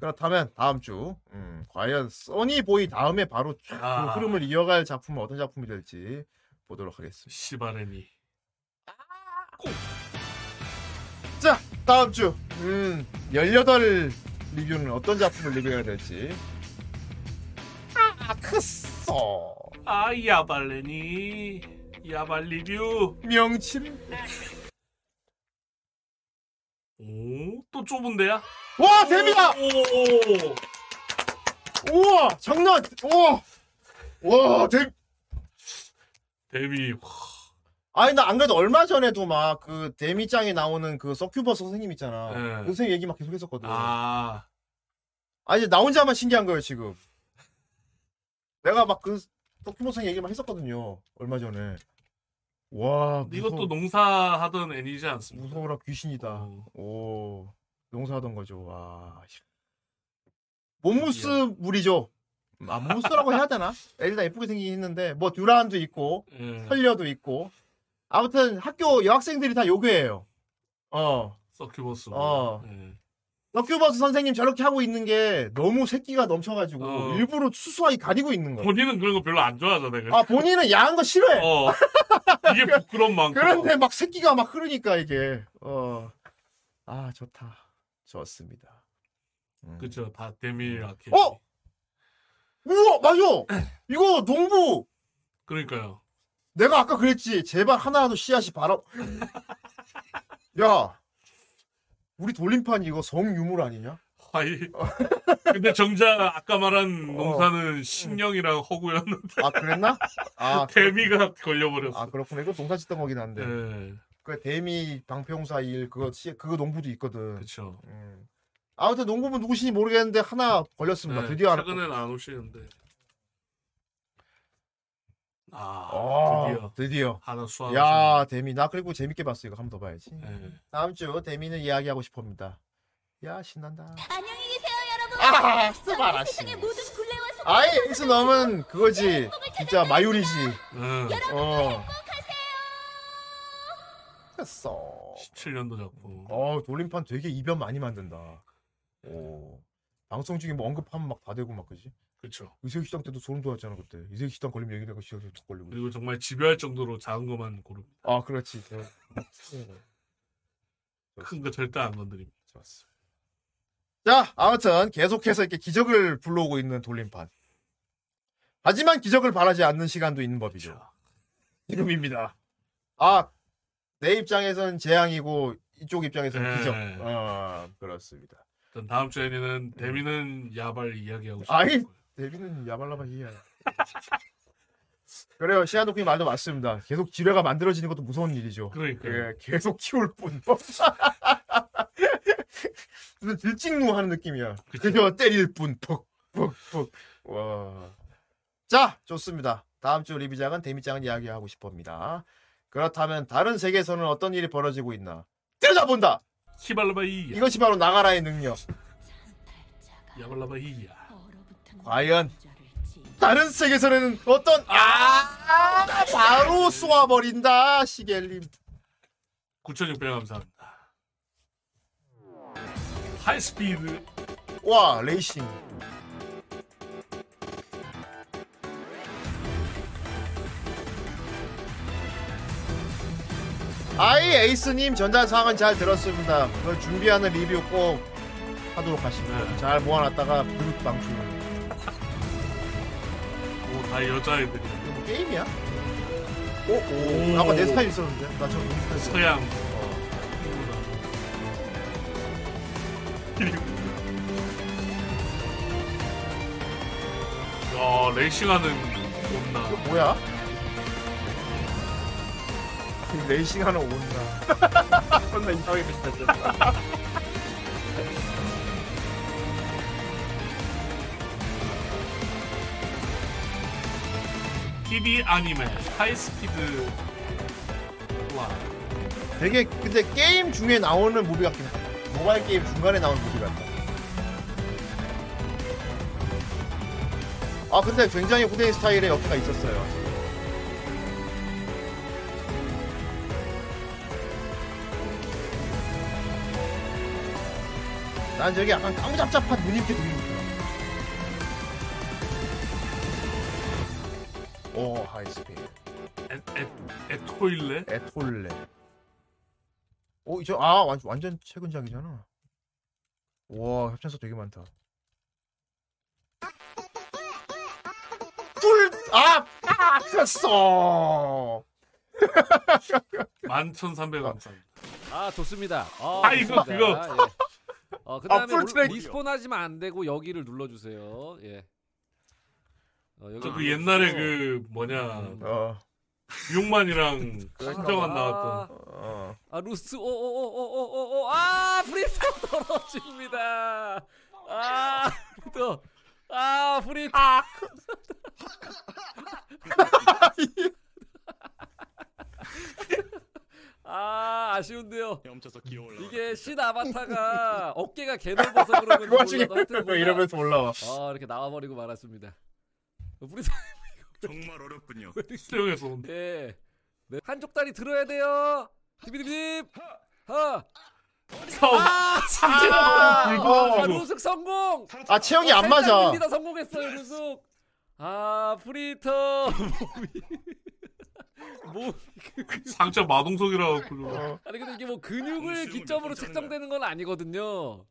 그렇다면 다음 주 음, 과연 써니보이 다음에 바로 쫙 아. 그 흐름을 이어갈 작품은 어떤 작품이 될지 보도록 하겠습니다. 시바레니. 자 다음 주 음, 18 리뷰는 어떤 작품을 리뷰해야 될지 아 크소 아 야발레니. 야발 리뷰. 명치를 오, 또 좁은데야? 와 데뷔다! 오. 우와 장난! 우와 와 데뷔 데뷔. 와, 아니 나 안 그래도 얼마 전에도 막 그 데미짱에 나오는 그 서큐버스 선생님 있잖아. 네. 그 선생님 얘기 막 계속 했었거든. 아, 아, 이제 나 혼자만 신기한 거예요 지금. 내가 막 그 서큐버스 선생님 얘기만 했었거든요 얼마 전에 와 이것도 무서워, 농사하던 애니지 않습니까? 무서워라 귀신이다 어. 오 농사하던 거죠 와 몬무스 물이죠 아 몬무스라고 해야 되나 애들 예쁘게 생기긴 했는데 뭐 듀란도 있고 예. 설녀도 있고 아무튼 학교 여학생들이 다 요괴예요 어 서큐버스. 어. 예. 서큐버스 선생님 저렇게 하고 있는 게 너무 새끼가 넘쳐가지고 어. 일부러 수수하게 가리고 있는 거야 본인은 그런 거 별로 안 좋아하잖아요. 아 본인은 야한 거 싫어해 어. 이게 *laughs* 부끄러운 만큼. 그런데 막 새끼가 막 흐르니까 이게 어 아 좋다 좋습니다 음. 그쵸. 다 데밀 아케. 어? 우와 맞아 *clears throat* 이거 농부 그러니까요. 내가 아까 그랬지. 제발 하나라도 씨앗이 바라. *laughs* 야, 우리 돌림판 이거 성유물 아니냐? 아이. 근데 정작 아까 말한 어. 농사는 신령이랑 허구였는데 아 그랬나? 아, *laughs* 데미가 걸려버렸어. 아 그렇구나. 이거 농사 짓던 거긴 한데. 네, 그 대미 방평사 일 그거 씨 그거 농부도 있거든. 그렇죠. 음. 아무튼 농부분 누구신지 모르겠는데 하나 걸렸습니다. 네, 드디어. 최근에는 안 오시는데. 아, 아, 드디어 드디어. 하나 수확. 야 대미 나 그리고 재밌게 봤어 이거 한 번 더 봐야지. 네. 다음 주 대미는 이야기하고 싶습니다. 야 신난다. 안녕히 계세요 여러분 아. 세상의 모든 굴레와 속 아이 에이스 넘은 그거지. 진짜 마유리지. 응. 어. 됐어. 17년도 작품. 어 돌림판 되게 이변 많이 만든다. 오. 방송 중에 뭐 언급하면 막 다 되고 막 그지. 그렇죠. 의색 시장 때도 소름 돋았잖아 그때. 의색 시장 걸리면 여기 내가 시장에 툭 걸리고. 그리고 정말 지배할 정도로 작은 것만 고릅니다. 아 그렇지. 큰 거 절대 안 건드립니다. 좋았어. 자, 아무튼 계속해서 이렇게 기적을 불러오고 있는 돌림판. 하지만 기적을 바라지 않는 시간도 있는 법이죠. 지금입니다. 아, 내 입장에서는 재앙이고 이쪽 입장에서는 네. 기적. 어, 그렇습니다. 일단 다음 주에는 데미는 야발 이야기하고 음. 싶어요. 데뷔는 야발라바이야. 그래요. 시아노크님 말도 맞습니다. 계속 지뢰가 만들어지는 것도 무서운 일이죠. 그러니까. 예, 계속 키울 뿐. *laughs* 무슨 들찍누 하는 느낌이야. 그저 때릴 뿐. 퍽, 퍽, 퍽. 와. 자, 좋습니다. 다음 주 리뷰장은 데미장은 이야기하고 싶습니다. 그렇다면 다른 세계에서는 어떤 일이 벌어지고 있나? 들여다본다! 히발라바이 이것이 바로 나가라의 능력. 야발라바이야. 과연 다른 세계에서는 어떤 아 바로 쏘아버린다 시겔님 9,600 감사합니다. 하이스피드 와 레이싱 아이 에이스님 전달 사항은 잘 들었습니다. 그걸 준비하는 리뷰 꼭 하도록 하십니다. 네. 잘 모아놨다가 불 방출. 오, 다 여자애들이. 이거 뭐 게임이야? 오, 오. 오. 아까 내 스타일 있었는데. 나 저거 너무 스타일. 서양. 어. 그리고 야 레이싱하는 온나 이거 뭐야? 레이싱 하는 온다. *laughs* 존나 이상하게 비슷했어. *laughs* TV 아니메 하이스피드 와 되게 근데 게임 중에 나오는 무비 같긴 해. 모바일 게임 중간에 나오는 무비 같다. 아 근데 굉장히 후대인 스타일의 역사가 있었어요. 난 저기 약간 까무잡잡한 누님께 들리고 있더라. 오 하이스피드. 에, 에토일레 에톨레. 오, 이저 아, 완전 완전 최근작이잖아. 와, 협찬서 되게 많다. 꿀 아, 아, 됐어. 11,300 감사합니다 아 좋습니다. 아, 아, 이거, 좋습니다. 그거. 예. 어 그다음에 풀 올- 트랙이요. 리스폰 하시면 안 되고 여기를 눌러주세요. 예. 어, 여기 저 그. 옛날에 그 뭐냐 음. 어, 유용만이랑 그러니까. 한정환 아, 나왔던 어. 아 루스 오오오오오오오 아 프리터 *laughs* 떨어집니다. 아 프리터 아 프리터 아 *laughs* 아쉬운데요. 이게 신 아바타가 어깨가 개 넓어서 그런 건지 그 와중에 몰라도 하여튼 뭔가- 이러면서 올라와. 아 이렇게 나와버리고 말았습니다. 프리터 정말 어렵군요. 수영에서 온 예. 네. 한쪽 다리 들어야 돼요. 디비디비. 하. 사업 아, 상체가 아, 너무 아, 루숙 성공. 아, 체형이 안 맞아. 밀리다 성공했어요, 루숙. 아, 프리터. 몸이 *laughs* 뭐 상체 마동석이라고 그러고 어. 아니 근데 이게 뭐 근육을 기점으로 책정되는 건 아니거든요.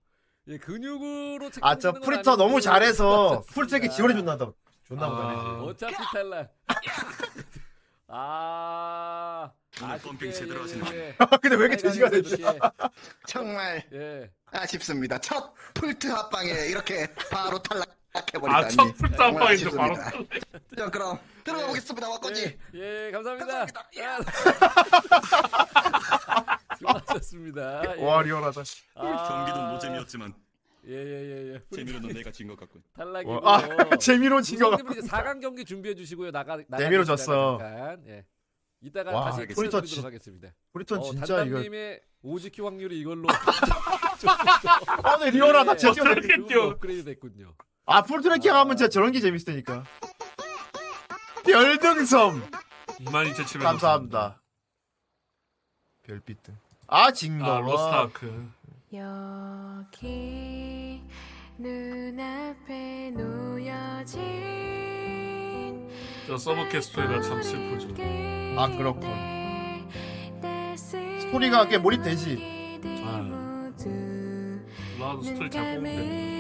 예, 근육으로 책정되는 아, 저건 프리터 너무 잘해서. full track에 지원해 봐. 존나 아. 못하네. 어차피 탈락. *laughs* 아. 오늘 펌핑 제대로 하시네. *laughs* 근데 왜 이렇게 돼지가 되지? *laughs* 정말 예. 아쉽습니다. 첫 풀트 합방에 이렇게 바로 탈락해버리다니. 아, 첫 풀트 정말 합방인데 바로 아쉽습니다. 자, 그럼 들어가 보겠습니다. 왔거지. 예, 감사합니다. 수고하셨습니다. 예. 와 리얼하다. 아. 경기도 노잼이었지만 예예 예 예. 재미로는 내가 진 것 같군. 탈락이고. 아, *laughs* 재미로 진거 우선님은 이제 4강 경기 준비해 주시고요. 나가 재미로 졌어. 잠깐. 예. 이따가 와, 다시 프리터 진- 하겠습니다. 프리턴 어, 진짜 이거- 단단님의 오지큐 확률이 이걸로 *laughs* 아, 네, 리얼하다. 네, 어떻게 좀 뛰어. 업그레이드 됐군요. 아 풀트래킹 하면 진짜 저런 게 재밌으니까. 별등섬 22,700. 감사합니다. 별빛 등. 아 징거. 아, 로스트아크. 여기 눈앞에 놓여진 저 sub quest가 참 슬프죠. 아 그렇군. 스토리가 꽤 몰입되지. 아, 나도 스토리 잘 뽑는데.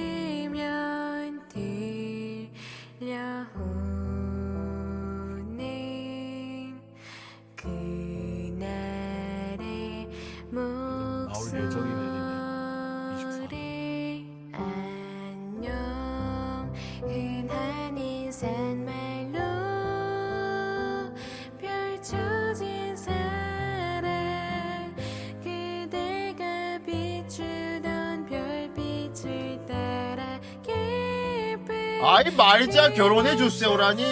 아이 말자 결혼해 주세요라니.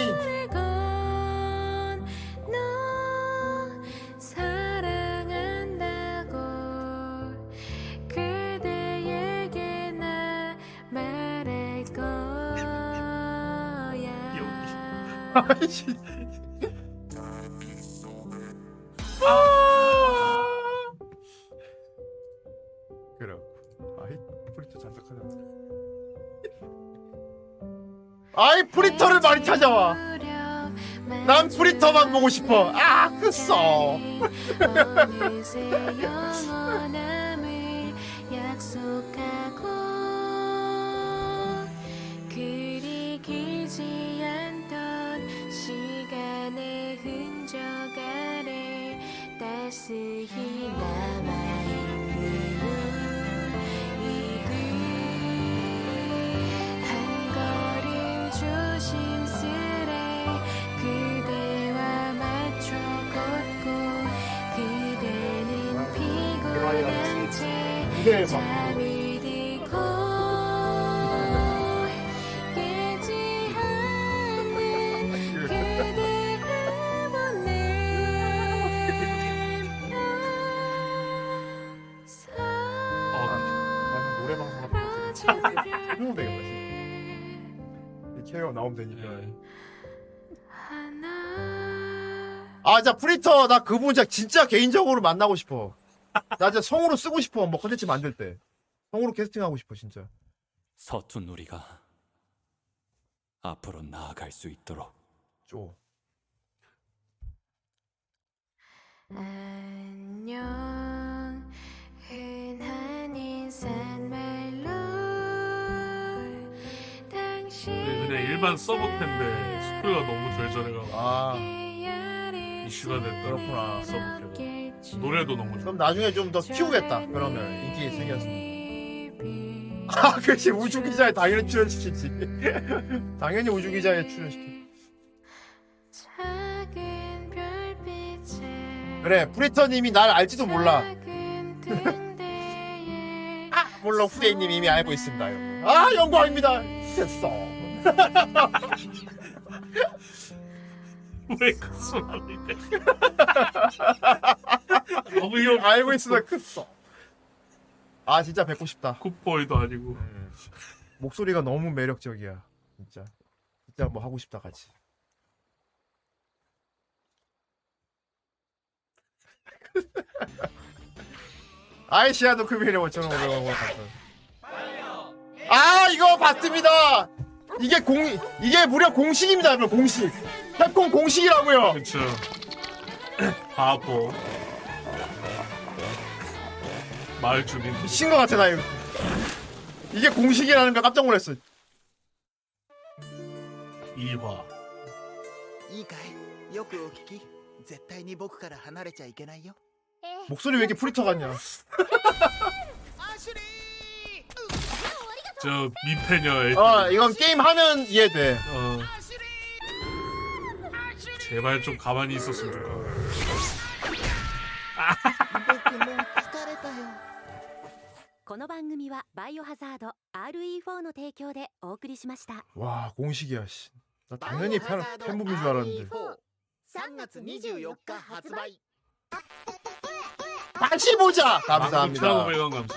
아이 아이 프리터를 많이 찾아와. 난 프리터만 보고 싶어. 아 그써. 어느새 영원 이 들고 깨지 않는 그대의 보냄 아, 되겠다. 이 나오면 되니까. 아, 자 프리터 나 그분 진짜, 진짜 개인적으로 만나고 싶어. 나 진짜 성우로 쓰고 싶어. 뭐 컨텐츠 만들 때. 성우로 캐스팅하고 싶어 진짜. 서툰 우리가 앞으로 나아갈 수 있도록 쪼. 안녕 흔한 인사말로 당신 우리 그냥 일반 서브팬데 스토리가 너무 절절해가지고 아 이슈가. 그렇구나. 서브팬. 노래도 너무 좋아. 그럼 나중에 좀 더 키우겠다. 그러면 인기 생겼으니. 아, 그렇지 우주 기자에 당연히 출연시키지. *laughs* 당연히 우주 기자에 출연시키. 그래, 프리터님이 날 알지도 몰라. *laughs* 아, 물론 후대인님 이미 알고 있습니다. 여러분. 아, 영광입니다. 됐어. *laughs* 왜 그소리네 *laughs* 너무 형 알고 있으면 크어. 아, 진짜 뵙고 싶다. 굿보이도 아니고. 목소리가 너무 매력적이야. 진짜. 진짜 뭐 하고 싶다 같이. 아이시아 도크비를 5,500원 감사. 아 이거 봤습니다. 이게 공 이게 무려 공식입니다, 여러분 공식. 캡콤 공식이라고요. 그렇죠. 바보. 마을 주민. 미친 것 같아 나 이거. 이게 공식이라는 거 깜짝 놀랐어. 2화.いいかいよくお聞き 絶対に僕から離れちゃいけないよ 목소리 왜 이렇게 프리터 같냐? *laughs* 저 민폐녀 애. 어 이건 게임 하면 이해돼. 어. 제발 좀 가만히 있었으면 좋겠다. 와 공식이야 씨. 나 당연히 팬 팬붐인 줄 알았는데. 3월 24일 発売. 다시 보자. 감사합니다. 9,500원 감사.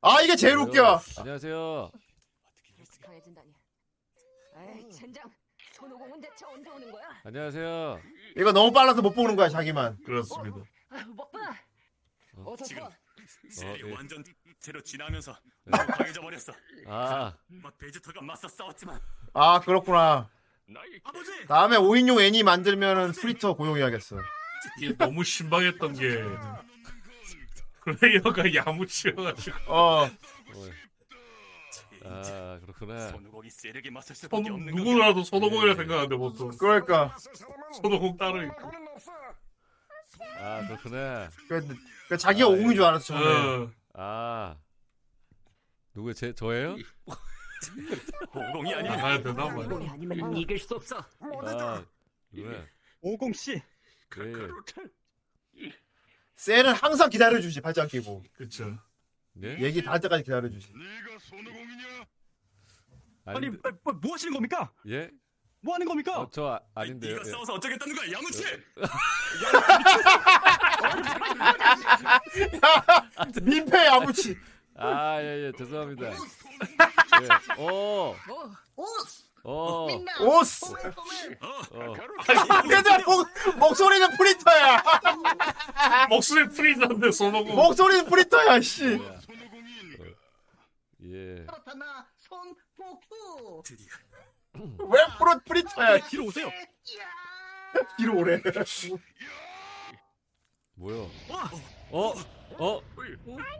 아 이게 제일 웃겨. 안녕하세요. 에이, 젠장. 손오공은 대체 언제 오는 거야? 안녕하세요. 이거 너무 빨라서 못 보는 거야 자기만. 그렇습니다. 아, 먹봐. 어서 지금 서. 세력이 어, 예. 완전 제로 지나면서 너무 강해져 버렸어. 아. 막 베지터가 맞서 싸웠지만 아 그렇구나. 아버지 다음에 5인용 애니 만들면은 프리터 고용해야겠어. 이게 너무 신박했던 게 *laughs* 플레이어가 야무치여가지고 어. 아 그렇구나. 손오공이 세력에 맞설 수밖에 손, 없는 누구라도 손오공이라 생각하는데 보통 그러니까. 손오공 따로 있고 아 그렇구나. 그, 그 자기가 옹인 줄 알았어 처음에. 어. 아 누구 제 저예요? 오공이 아니면 나가야 되나 봐요. 오공이 아니면 이길 수 없어. 아 그래. 오공 씨. 예. 셀은 항상 기다려주지 발장 끼고. 그쵸. 네? 얘기 다 할 때까지 기다려주지. 아니 뭐, 뭐, 뭐 하시는 겁니까? 예? 뭐 하는 겁니까? 어, 저 아, 아닌데요. 네가 예. 싸워서 어쩌겠다는 거야 야무치 *laughs* *laughs* 민폐 야무치. 아, 예, 예, 죄송합니다. 예. 오, 오스 어, 오스. 어. 근데 목, 목소리는 프리터야. 목소리 프리즈인데 손오공 목소리는 프리터야 씨. 예. 그렇다나 손포쿠 드디어 *laughs* 왜 프로 프리터야? 뒤로 오세요. 뒤로 오래. 뭐야? 어? 어?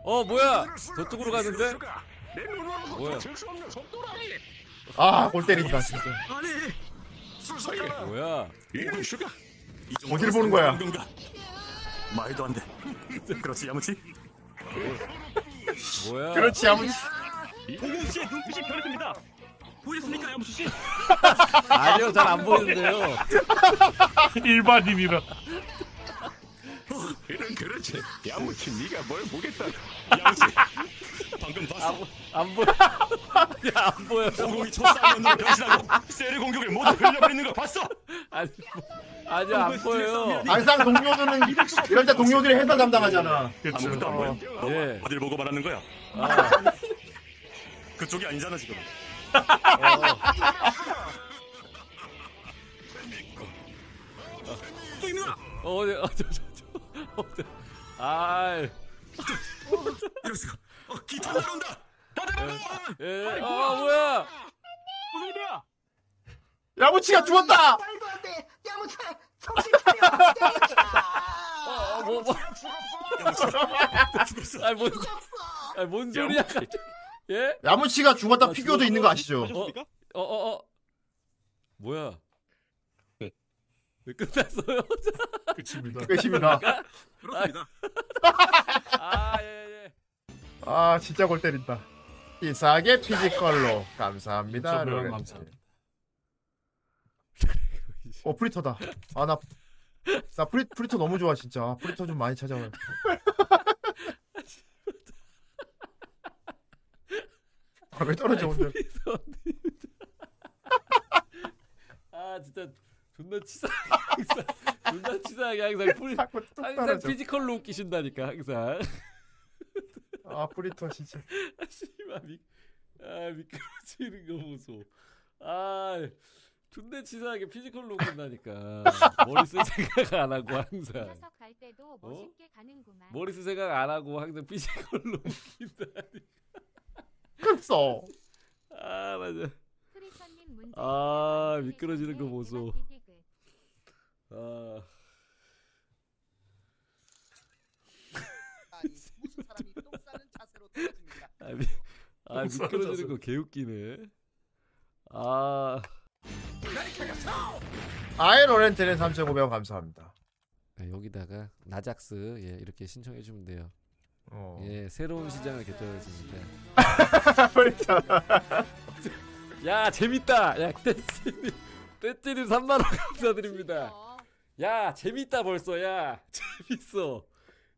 어, 뭐야? 저쪽으로 가는데? 뭐야? 아, 골 때린다 진짜. 뭐야? 어딜 보는 거야? 말도 안 돼. *laughs* 그렇지 야무치. 뭐야? 그렇지 야무치. 오공 씨의 눈빛이 변했습니다. 보이셨습니까, 야무수 씨? *laughs* 아니요, 잘 안 보이는데요. *laughs* 일반인이라 이런 그렇지. 야무치 네가 뭘 보겠다. 야무치. 방금 봤어. 안 보여. 야, 안 보여. 오공이 초싸움으로 변신하고 세르 공격을 모두 흘려버리는 거 봤어? 아니, 아니요, 안 보여요. 항상 동료들은 이럴 때 동료들이 해설 담당하잖아. 아무것도 안 보여. 예. 어딜 보고 말하는 거야? 아, 그쪽이 아니잖아 지금. 어, 어디, 어, 저, 저, 저. 어, 저. 아이. 이럴 수가. 어, 기타 날아온다. 예, 어, 뭐야? 무슨 일이야? 야무치가 죽었다. 말도 안 돼 야무차 정신 차려 야무차 어, 뭐, 뭐. 죽었어. 아니, 뭔, 아니, 뭔 소리야. 예? 야무치가 죽었다 아, 피규어도 있는 거 아시죠? 보셨습니까? 어, 어, 어. 뭐야? 왜 끝났어요? *laughs* 끝입니다. 끝입니다. 그렇습니다. 아, 예, 예. 아 진짜 골 때린다. 이상하게 physical로 감사합니다. 2,500원 로렌트. 감사합니다. 어 프리터다. 아 나 나 프리 프리터 너무 좋아 진짜. 아, 프리터 좀 많이 찾아와요. *laughs* 아, 왜 떨어져 혼자? 아, 진짜 존나 치사하게 항상 존나 치사하게 항상 풀 *laughs* 항상. physical로 웃기신다니까 항상. 아 프리터 진짜. *laughs* 아, 씨발 미, 아 미끄러지는 거 보소. 아, 존나 치사하게 physical로 웃긴다니까. 머리 쓸 생각 안 하고 항상. 갈 때도 어? 멋있게 가는구만. 머리 쓸 생각 안 하고 항상 physical로 웃긴다니까. 그랬어. 아 맞아. 아 미끄러지는 그 거 보소. 아. 아니, 아, 아, 아 미끄러지는 거 개웃기네. 아. 아이로렌트는 3,500원 감사합니다. 아, 여기다가 나작스 예, 이렇게 신청해 주면 돼요. 어. 예, 새로운 시장을 개척했습니다. 프리터. 야, 재밌다. 야, 떼찌님, 떼찌님 3만 원 감사드립니다. 야, 재밌다 벌써. 야, 재밌어.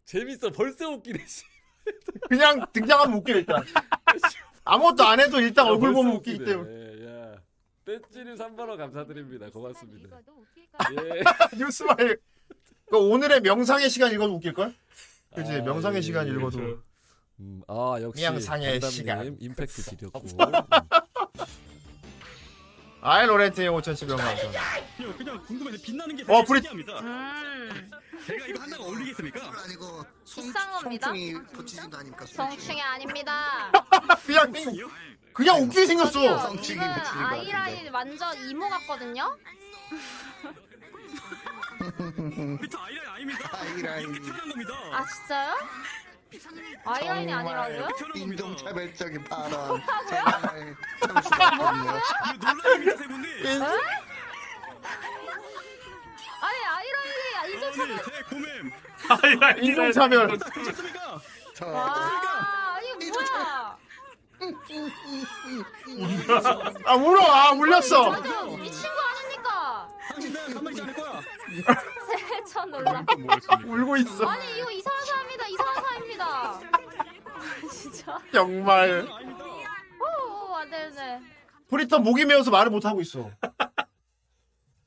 재밌어. 벌써 웃기네. 씨. 그냥 등장하면 웃겨 일단. 아무것도 안 해도 일단 야, 얼굴 벌써 보면 웃기기 웃기네. 때문에. 예, 야, 떼찌님 3만 원 감사드립니다. 고맙습니다. 예. *laughs* 뉴스마일. 그 오늘의 명상의 시간 읽어도 웃길 걸? 그지 아, 명상의 예, 시간 예, 읽어도. 그렇죠. 음, 아 역시 담담님 시간. 임팩트 지렸고. *laughs* 아이 로렌트의 5,700원 감사합니다. 그냥, 궁금해서 빛나는 게 어, 브리- 신기합니다. 음. 제가 이거 한다고 어울리겠습니까? 아니고 비싼 겁니다. 성충이 아닙니다. 그냥 그냥 웃기게 생겼어. 성충이. 아이라인 완전 이모 같거든요. 비트 아이라인 아닙니다. 아이라인. 이렇게 태어난 겁니다. 아 진짜요? 아이라인이 아니라고요? 인종차별적인 발언. 정말 참. 이거 논란입니다, 세 분이. 에? 아니 아이라인이 인종차별. 제 고맴. 아이라인 인종차별. 좋습니까? 와 이거 뭐야? 아 울어. 아 울렸어. 맞아 미친 거 아닙니까? 당신 내가 가만히 있지 않을 거야. *laughs* 세천 놀라. 울고 있어. 아니 이거 이상한 사람이다 이상한 사람입니다. 진짜. 정말. 오 안 되네. 프리터 목이 메어서 말을 못 하고 있어.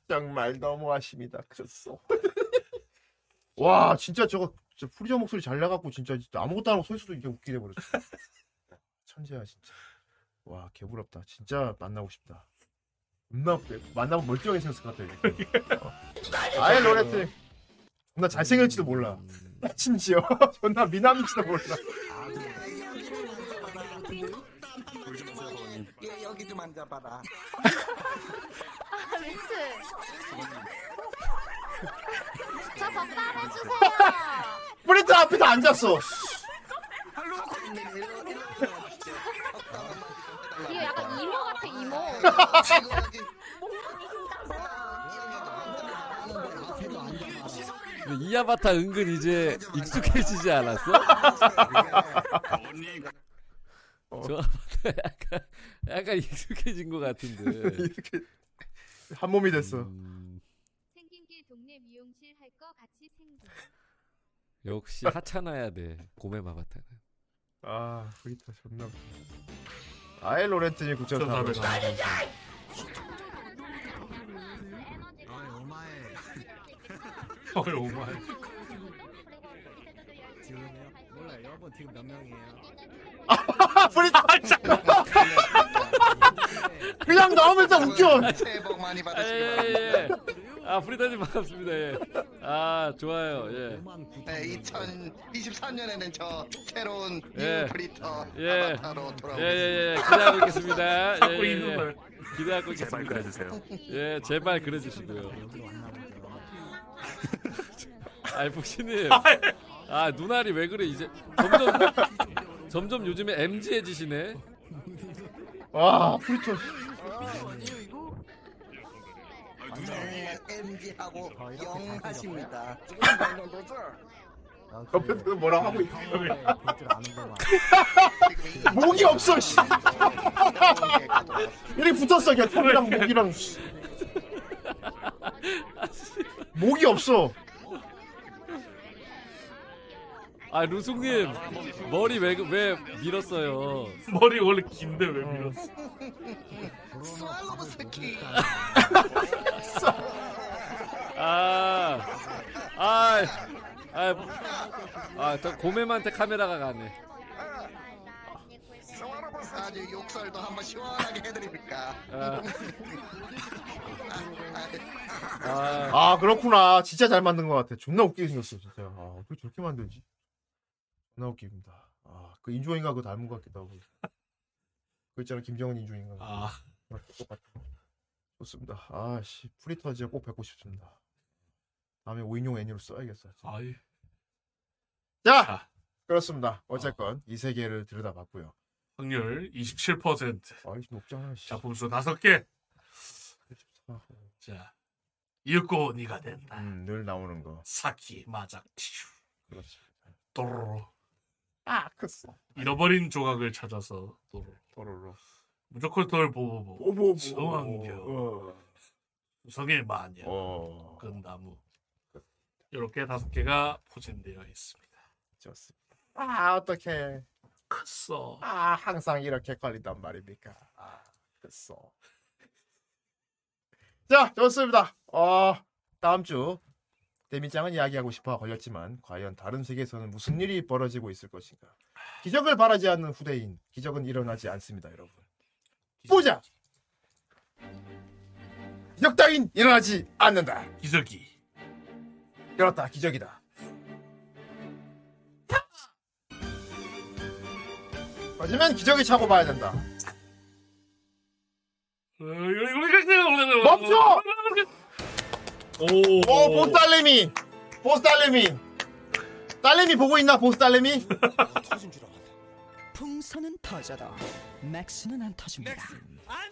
정말 너무하십니다. 그랬어. 와 진짜 저거 진짜 프리저 목소리 잘 나갖고 진짜, 진짜 아무것도 안 하고 서 있어도 이게 웃기게 돼버렸어. 천재야 진짜. 와 개부럽다. 진짜 만나고 싶다. 존나 만나면 멀쩡하게 생겼을 것 같아. 이게. 어. *laughs* 아예 로레트. 존나 잘생길지도 몰라. 심지어 *laughs* 존나 미남일지도 몰라. 얘 여기 좀 앉아봐라. 아 미치. 저 적당해주세요. 프리터 앞에서 앉았어. *laughs* 이거 약간 이모 같아 이모. 근데 이 아바타 은근 이제 익숙해지지 않았어? 저 아바타 약간 약간 익숙해진 것 같은데. 이렇게 한 몸이 됐어. 음, 생긴 게 동네 미용실 할 거 같이 생긴. 역시 하찮아야 돼. 고메 마바타는. 아 프리터 존나. 웃겨. 아예 로렌트님 9,400원. 어이 오마이. 여러분 지금 몇 명이에요? 프리터. 그냥 나오면 일단 웃겨. 새해 복 많이 예, 받으시기 예, 바랍니다. 예. 아 프리터님 반갑습니다. 예. 아 좋아요. 예. 네, 2023년에는 저 새로운 예. new 프리터 예. 아바타로 예, 돌아오겠습니다. 예, 예. 기대하고 있겠습니다. *laughs* 예, 예, 예. 걸. 기대하고 제발 있겠습니다. 그려주세요. 예, 제발 그려주시고요. *laughs* 아이 복신님. *laughs* 아 눈알이 왜 그래 이제 점점 점점 요즘에 MG해지시네. 와 프리터. 네, MG하고 영하십니다. 옆에서 뭐라 하고 있어. 아는 것만. 목이 없어. 씨. 이렇게 붙었어. 그냥 턱이랑 목이랑. 씨. 목이 없어. 아 루숙님 머리 왜 왜 밀었어요? 머리 원래 긴데 왜 밀었어? 스왈로브 스키. 아, 아, 아, 아, 저 고매한테 카메라가 가네. 아주 욕설도 한번 시원하게 해드립니까? 아. 아, 아 그렇구나. 진짜 잘 만든 것 같아. 존나 웃기게 생겼어 진짜. 아 어떻게 저렇게 만들지? 존나 웃깁니다. 아 그 인조인가 그거 닮은 것 같기도 하고. 그 있잖아 김정은 인조인가. 아. 좋습니다. 아 씨 프리터 진짜 꼭 뵙고 싶습니다. 다음에 5인용 애니로 써야겠어. 진짜. 아이. 자 그렇습니다. 어쨌건 이세 개를 들여다봤고요. 확률 27%. 아이 높잖아. 씨. 작품 수 5개. 자, 읽고 네가 된다. 음, 늘 나오는 거. 사키 마작 티슈. 그렇지. 도로로. 아, 크소. 잃어버린 조각을 찾아서 도로. 도로로. 무조건 돌 보보보. 보보보. 정황교. 구성의 마녀. 어. 끈나무. 이렇게 다섯 개가 포진되어 있습니다. 좋습니다. 아, 어떡해. 크소. 아, 항상 이렇게 걸린단 말입니까? 아, 크소. *laughs* 자, 좋습니다. 어, 다음 주 데미짱은 이야기하고 싶어 걸렸지만 과연 다른 세계에서는 무슨 일이 벌어지고 있을 것인가? 기적을 바라지 않는 후대인 기적은 일어나지 않습니다, 여러분. 보자. 기적 따윈 일어나지 않는다. 기적이. 그렇다, 기적이다. 하지만 기적이 차고 봐야 된다. 멈춰! 오, 오, 보스 딸내미! 보스 딸내미! 딸내미 보고 있나, 보스 딸내미? 풍선은 터져도 맥스는 안 터집니다.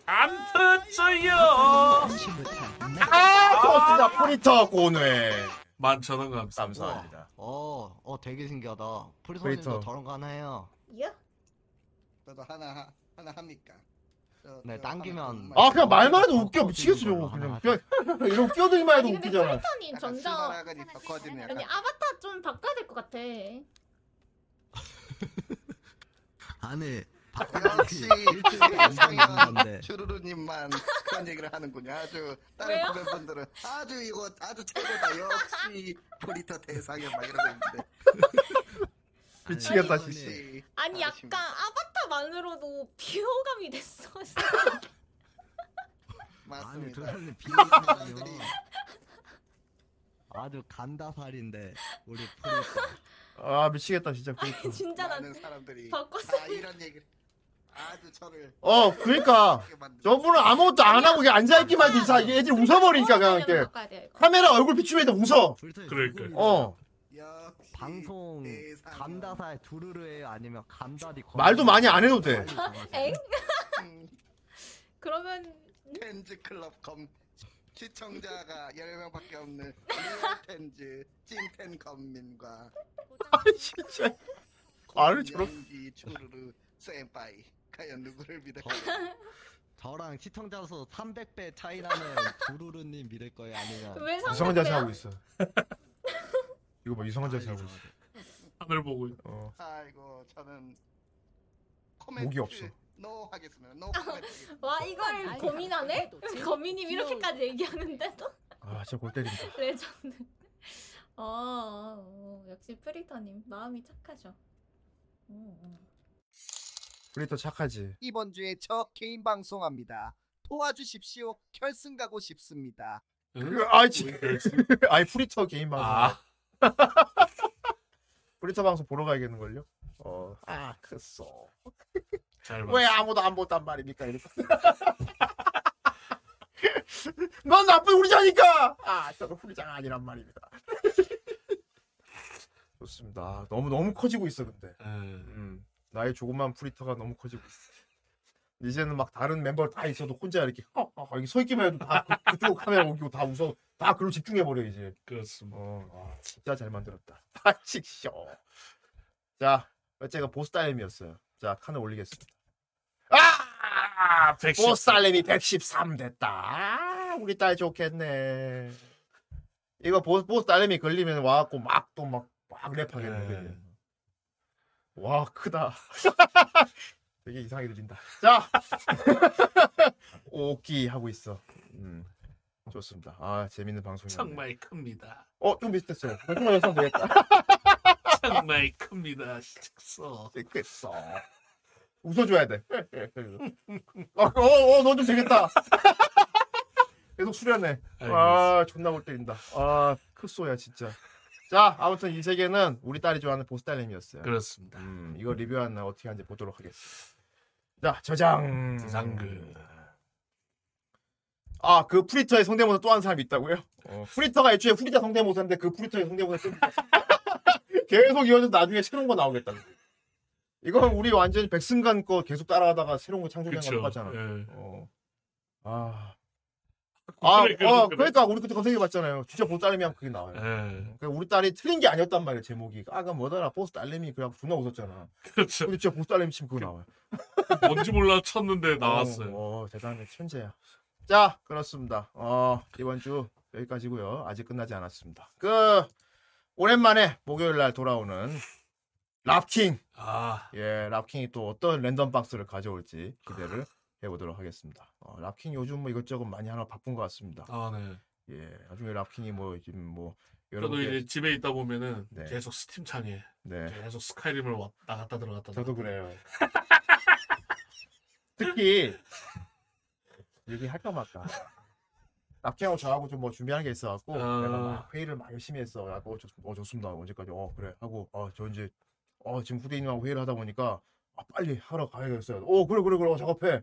안 터져요. 아, 좋습니다. 프리터 고뇌. 만천원 감사. 감사합니다. 어, 어 되게 신기하다. 프리터. 프리터님도 저런 거 하나 해요. 예? 저도 하나 하- 하나 합니까? 저- 네, 저 당기면 아, 그냥 말만 해도 웃겨. 미치겠어, 저거. 그냥. 그냥 *laughs* 이러고 끼어들기만 해도 아니 근데 웃기잖아. 약간 전자 더. 아니 약간. 아바타 좀 바꿔야 될 것 같아. 안에 역시 건데. 주루루님만 그런 얘기를 하는군요. 아주 다른 왜요? 고객분들은 아주 이거 아주 최고다. 역시 프리터 대상현 막 이러고 있는데. 미치겠다, 아니, 진짜. 아니 약간 아바타만으로도 비호감이 됐어. *laughs* 아니 맞습니다. 도련님 비밀이요. 아주 감다살인데 우리 프리터. 아, 미치겠다, 진짜. 프리터. 진짜 나 많은 사람들이 바꿨어. 다 이런 얘기를 아주 저를 어, 그러니까. 저분은 아무것도 안 하고 그냥 앉아 있기만 해도 이상 애들이 웃어버리니까, 그냥 이렇게. 바꿔야 돼. 이거. 카메라 얼굴 비추면 웃어. 그러니까. 어. 역시 방송 대상현. 감다살 두루루예요 아니면 감다디 말도 많이 안 해도 돼. 엥? 음, 그러면 텐즈 클럽 검 시청자가 10명밖에 없는 리얼 텐즈 찐텐 검민과 아, 진짜. 말을 저렇게. 연기 추르르 센파이 과연 누구를 믿을까? 저랑 시청자 수 300배 차이 나는 주루루님 믿을 거예요 아니면 왜 이상한 자세? 하고 있어. *laughs* 이거 봐, 이상한 자세 하고 있어. 하늘 보고. 어. 아이고 저는 코멘트 목이 없어. 노 하겠습니다. 노 코멘트. 와 이걸 고민하네? 거미님 이렇게까지 얘기하는데도 아, 진짜 골 때린다. *laughs* 레전드. 어, 어, 어, 역시 프리터님 마음이 착하죠. 음, 음. 프리터 착하지. 이번 주에 저 개인 방송합니다. 도와주십시오. 결승 가고 싶습니다. 그, 아이, 지, *laughs* 아이, 프리터 개인 방송. 아, *laughs* 프리터 방송 보러 가야겠는걸요? 어. 아. 잘왜 아무도 안 본단 말입니까? 이렇게. *laughs* 넌 나쁜 후리자니까! 아, 저는 후리자가 아니란 말입니다. *laughs* 좋습니다. 너무, 너무 커지고 있어, 근데. 음, 나의 조그만 프리터가 너무 커지고 있어. 이제는 막 다른 멤버 다 있어도 혼자 이렇게 어, 어, 여기 서 있기만 해도 다 그- 그쪽 카메라 옮기고 다 웃어 다 그걸로 집중해 버려 이제. 그렇습니다. 어, 아, 진짜 잘 만들었다. *laughs* 파칙쇼. 자, 첫째가 보스 딸렘이었어요. 자, 칸을 올리겠습니다. 아! 113. 보스 딸렘이 113 됐다. 아, 우리 딸 좋겠네. 이거 보스, 보스 딸렘이 걸리면 와갖고 막 또 막, 막 랩하겠네. 네. 와, 크다. *laughs* 되게 이상하게 들린다. 자! *laughs* 오기 하고 있어. 음, 좋습니다. 아, 재밌는 방송이네. 정말 큽니다. 어, 좀 비슷했어요. 정말 영상 되겠다. *laughs* 정말 큽니다. 식소. 됐어. 웃어줘야 돼. 어, *laughs* 어, 어, 너 좀 되겠다. 계속 수련해. 아, 존나 못 때린다. 아, 크소야, 진짜. 자, 아무튼 이 세계는 우리 딸이 좋아하는 보스 딸님이었어요. 그렇습니다. 음, 이거 리뷰한 날 어떻게 하는지 보도록 하겠습니다. 자, 저장. 저장그. 아, 그 프리터의 성대모사 또 한 사람이 있다고요? 어, 프리터가 애초에 후리자 성대모사인데 그 프리터의 성대모사 좀 *laughs* 계속 이어져서 나중에 새로운 거 나오겠다. 이건 우리 완전히 백승간 거 계속 따라하다가 새로운 거 창조한 거. 똑같잖아. 예. 어. 아. 아, 그래, 그래, 어, 그래. 그러니까 우리 그때 검색해봤잖아요. 진짜 보스 딸내미하면 그게 나와요. 예. 그러니까 우리 딸이 틀린 게 아니었단 말이에요 제목이. 아까 뭐더라 보스 딸내미 그래갖고 존나 웃었잖아. 그렇죠. 근데 진짜 보스 딸내미 치면 그거 나와요. 뭔지 몰라 쳤는데 나왔어요. 어, 어, 대단해 천재야. 자 그렇습니다. 어 이번 주 여기까지고요. 아직 끝나지 않았습니다. 그 오랜만에 목요일 날 돌아오는 랍킹. 아, 예, 랍킹이 또 어떤 랜덤 박스를 가져올지 기대를 *laughs* 해보도록 하겠습니다. 어, 랍킹 요즘 뭐 이것저것 많이 하나 바쁜 것 같습니다. 아, 네. 예, 나중에 랍킹이 뭐 지금 뭐 저도 여러분께 이제 집에 있다 보면은 네. 계속 스팀 창에 네. 계속 스카이림을 왔다 갔다 들어갔다. 저도 그래요. 특히 얘기 할까 말까. 랍킹하고 저하고 좀 뭐 준비하는 게 있어갖고 아. 내가 막 회의를 막 열심히 했어. 갖고 어, 좋, 어 좋습니다. 언제까지? 어 그래 하고 어저 이제 어 지금 후대인님하고 회의를 하다 보니까 아, 빨리 하러 가야겠어요. 어 그래 그래 그래 어, 작업해.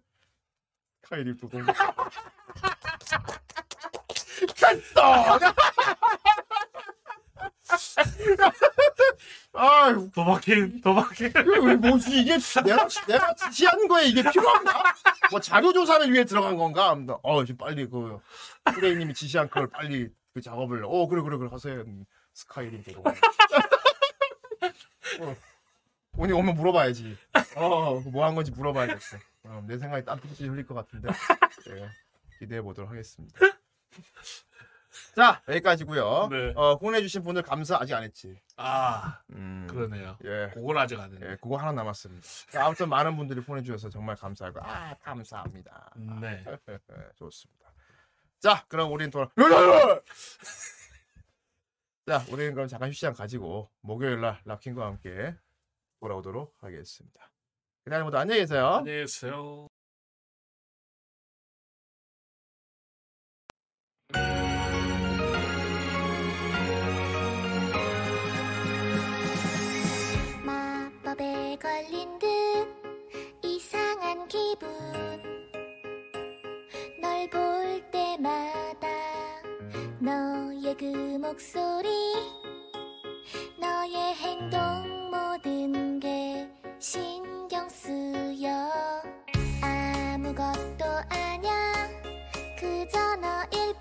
카이리 또 돌려. 됐어. *laughs* 아유 도박해 도박해. 왜 뭐지 이게 내가 내가 지시하는 거에 이게 필요한가? 뭐 자료 조사를 위해 들어간 건가? 어 지금 빨리 그 후레이님이 지시한 그걸 빨리 그 작업을 어 그래 그래 그래 하세요 음, 스카이림 대로. *laughs* 어, 오늘 오면 물어봐야지. 어뭐 한 건지 물어봐야겠어. 어, 내 생각에 땀피지 흘릴 것 같은데 네, *laughs* 기대해 보도록 하겠습니다. *laughs* 자 여기까지고요. 네. 어, 후원해주신 분들 감사 아직 안 했지. 아, 음. 그러네요. 예. 그걸 아직 안 했네. 예, 그거 하나 남았습니다. 자, 아무튼 많은 분들이 보내주셔서 정말 감사하고 아 감사합니다. 네. *laughs* 좋습니다. 자, 그럼 우리는 돌아. 자, 우리는 그럼 잠깐 휴시장 가지고 목요일 날 랍킹과 함께 돌아오도록 하겠습니다. 그날 모두 안녕히 계세요. 안녕히 계세요. 마법에 걸린 듯 이상한 기분 널 볼 때마다 너의 그 목소리 너의 행동 있어요 아무것도 아냐 그저 너일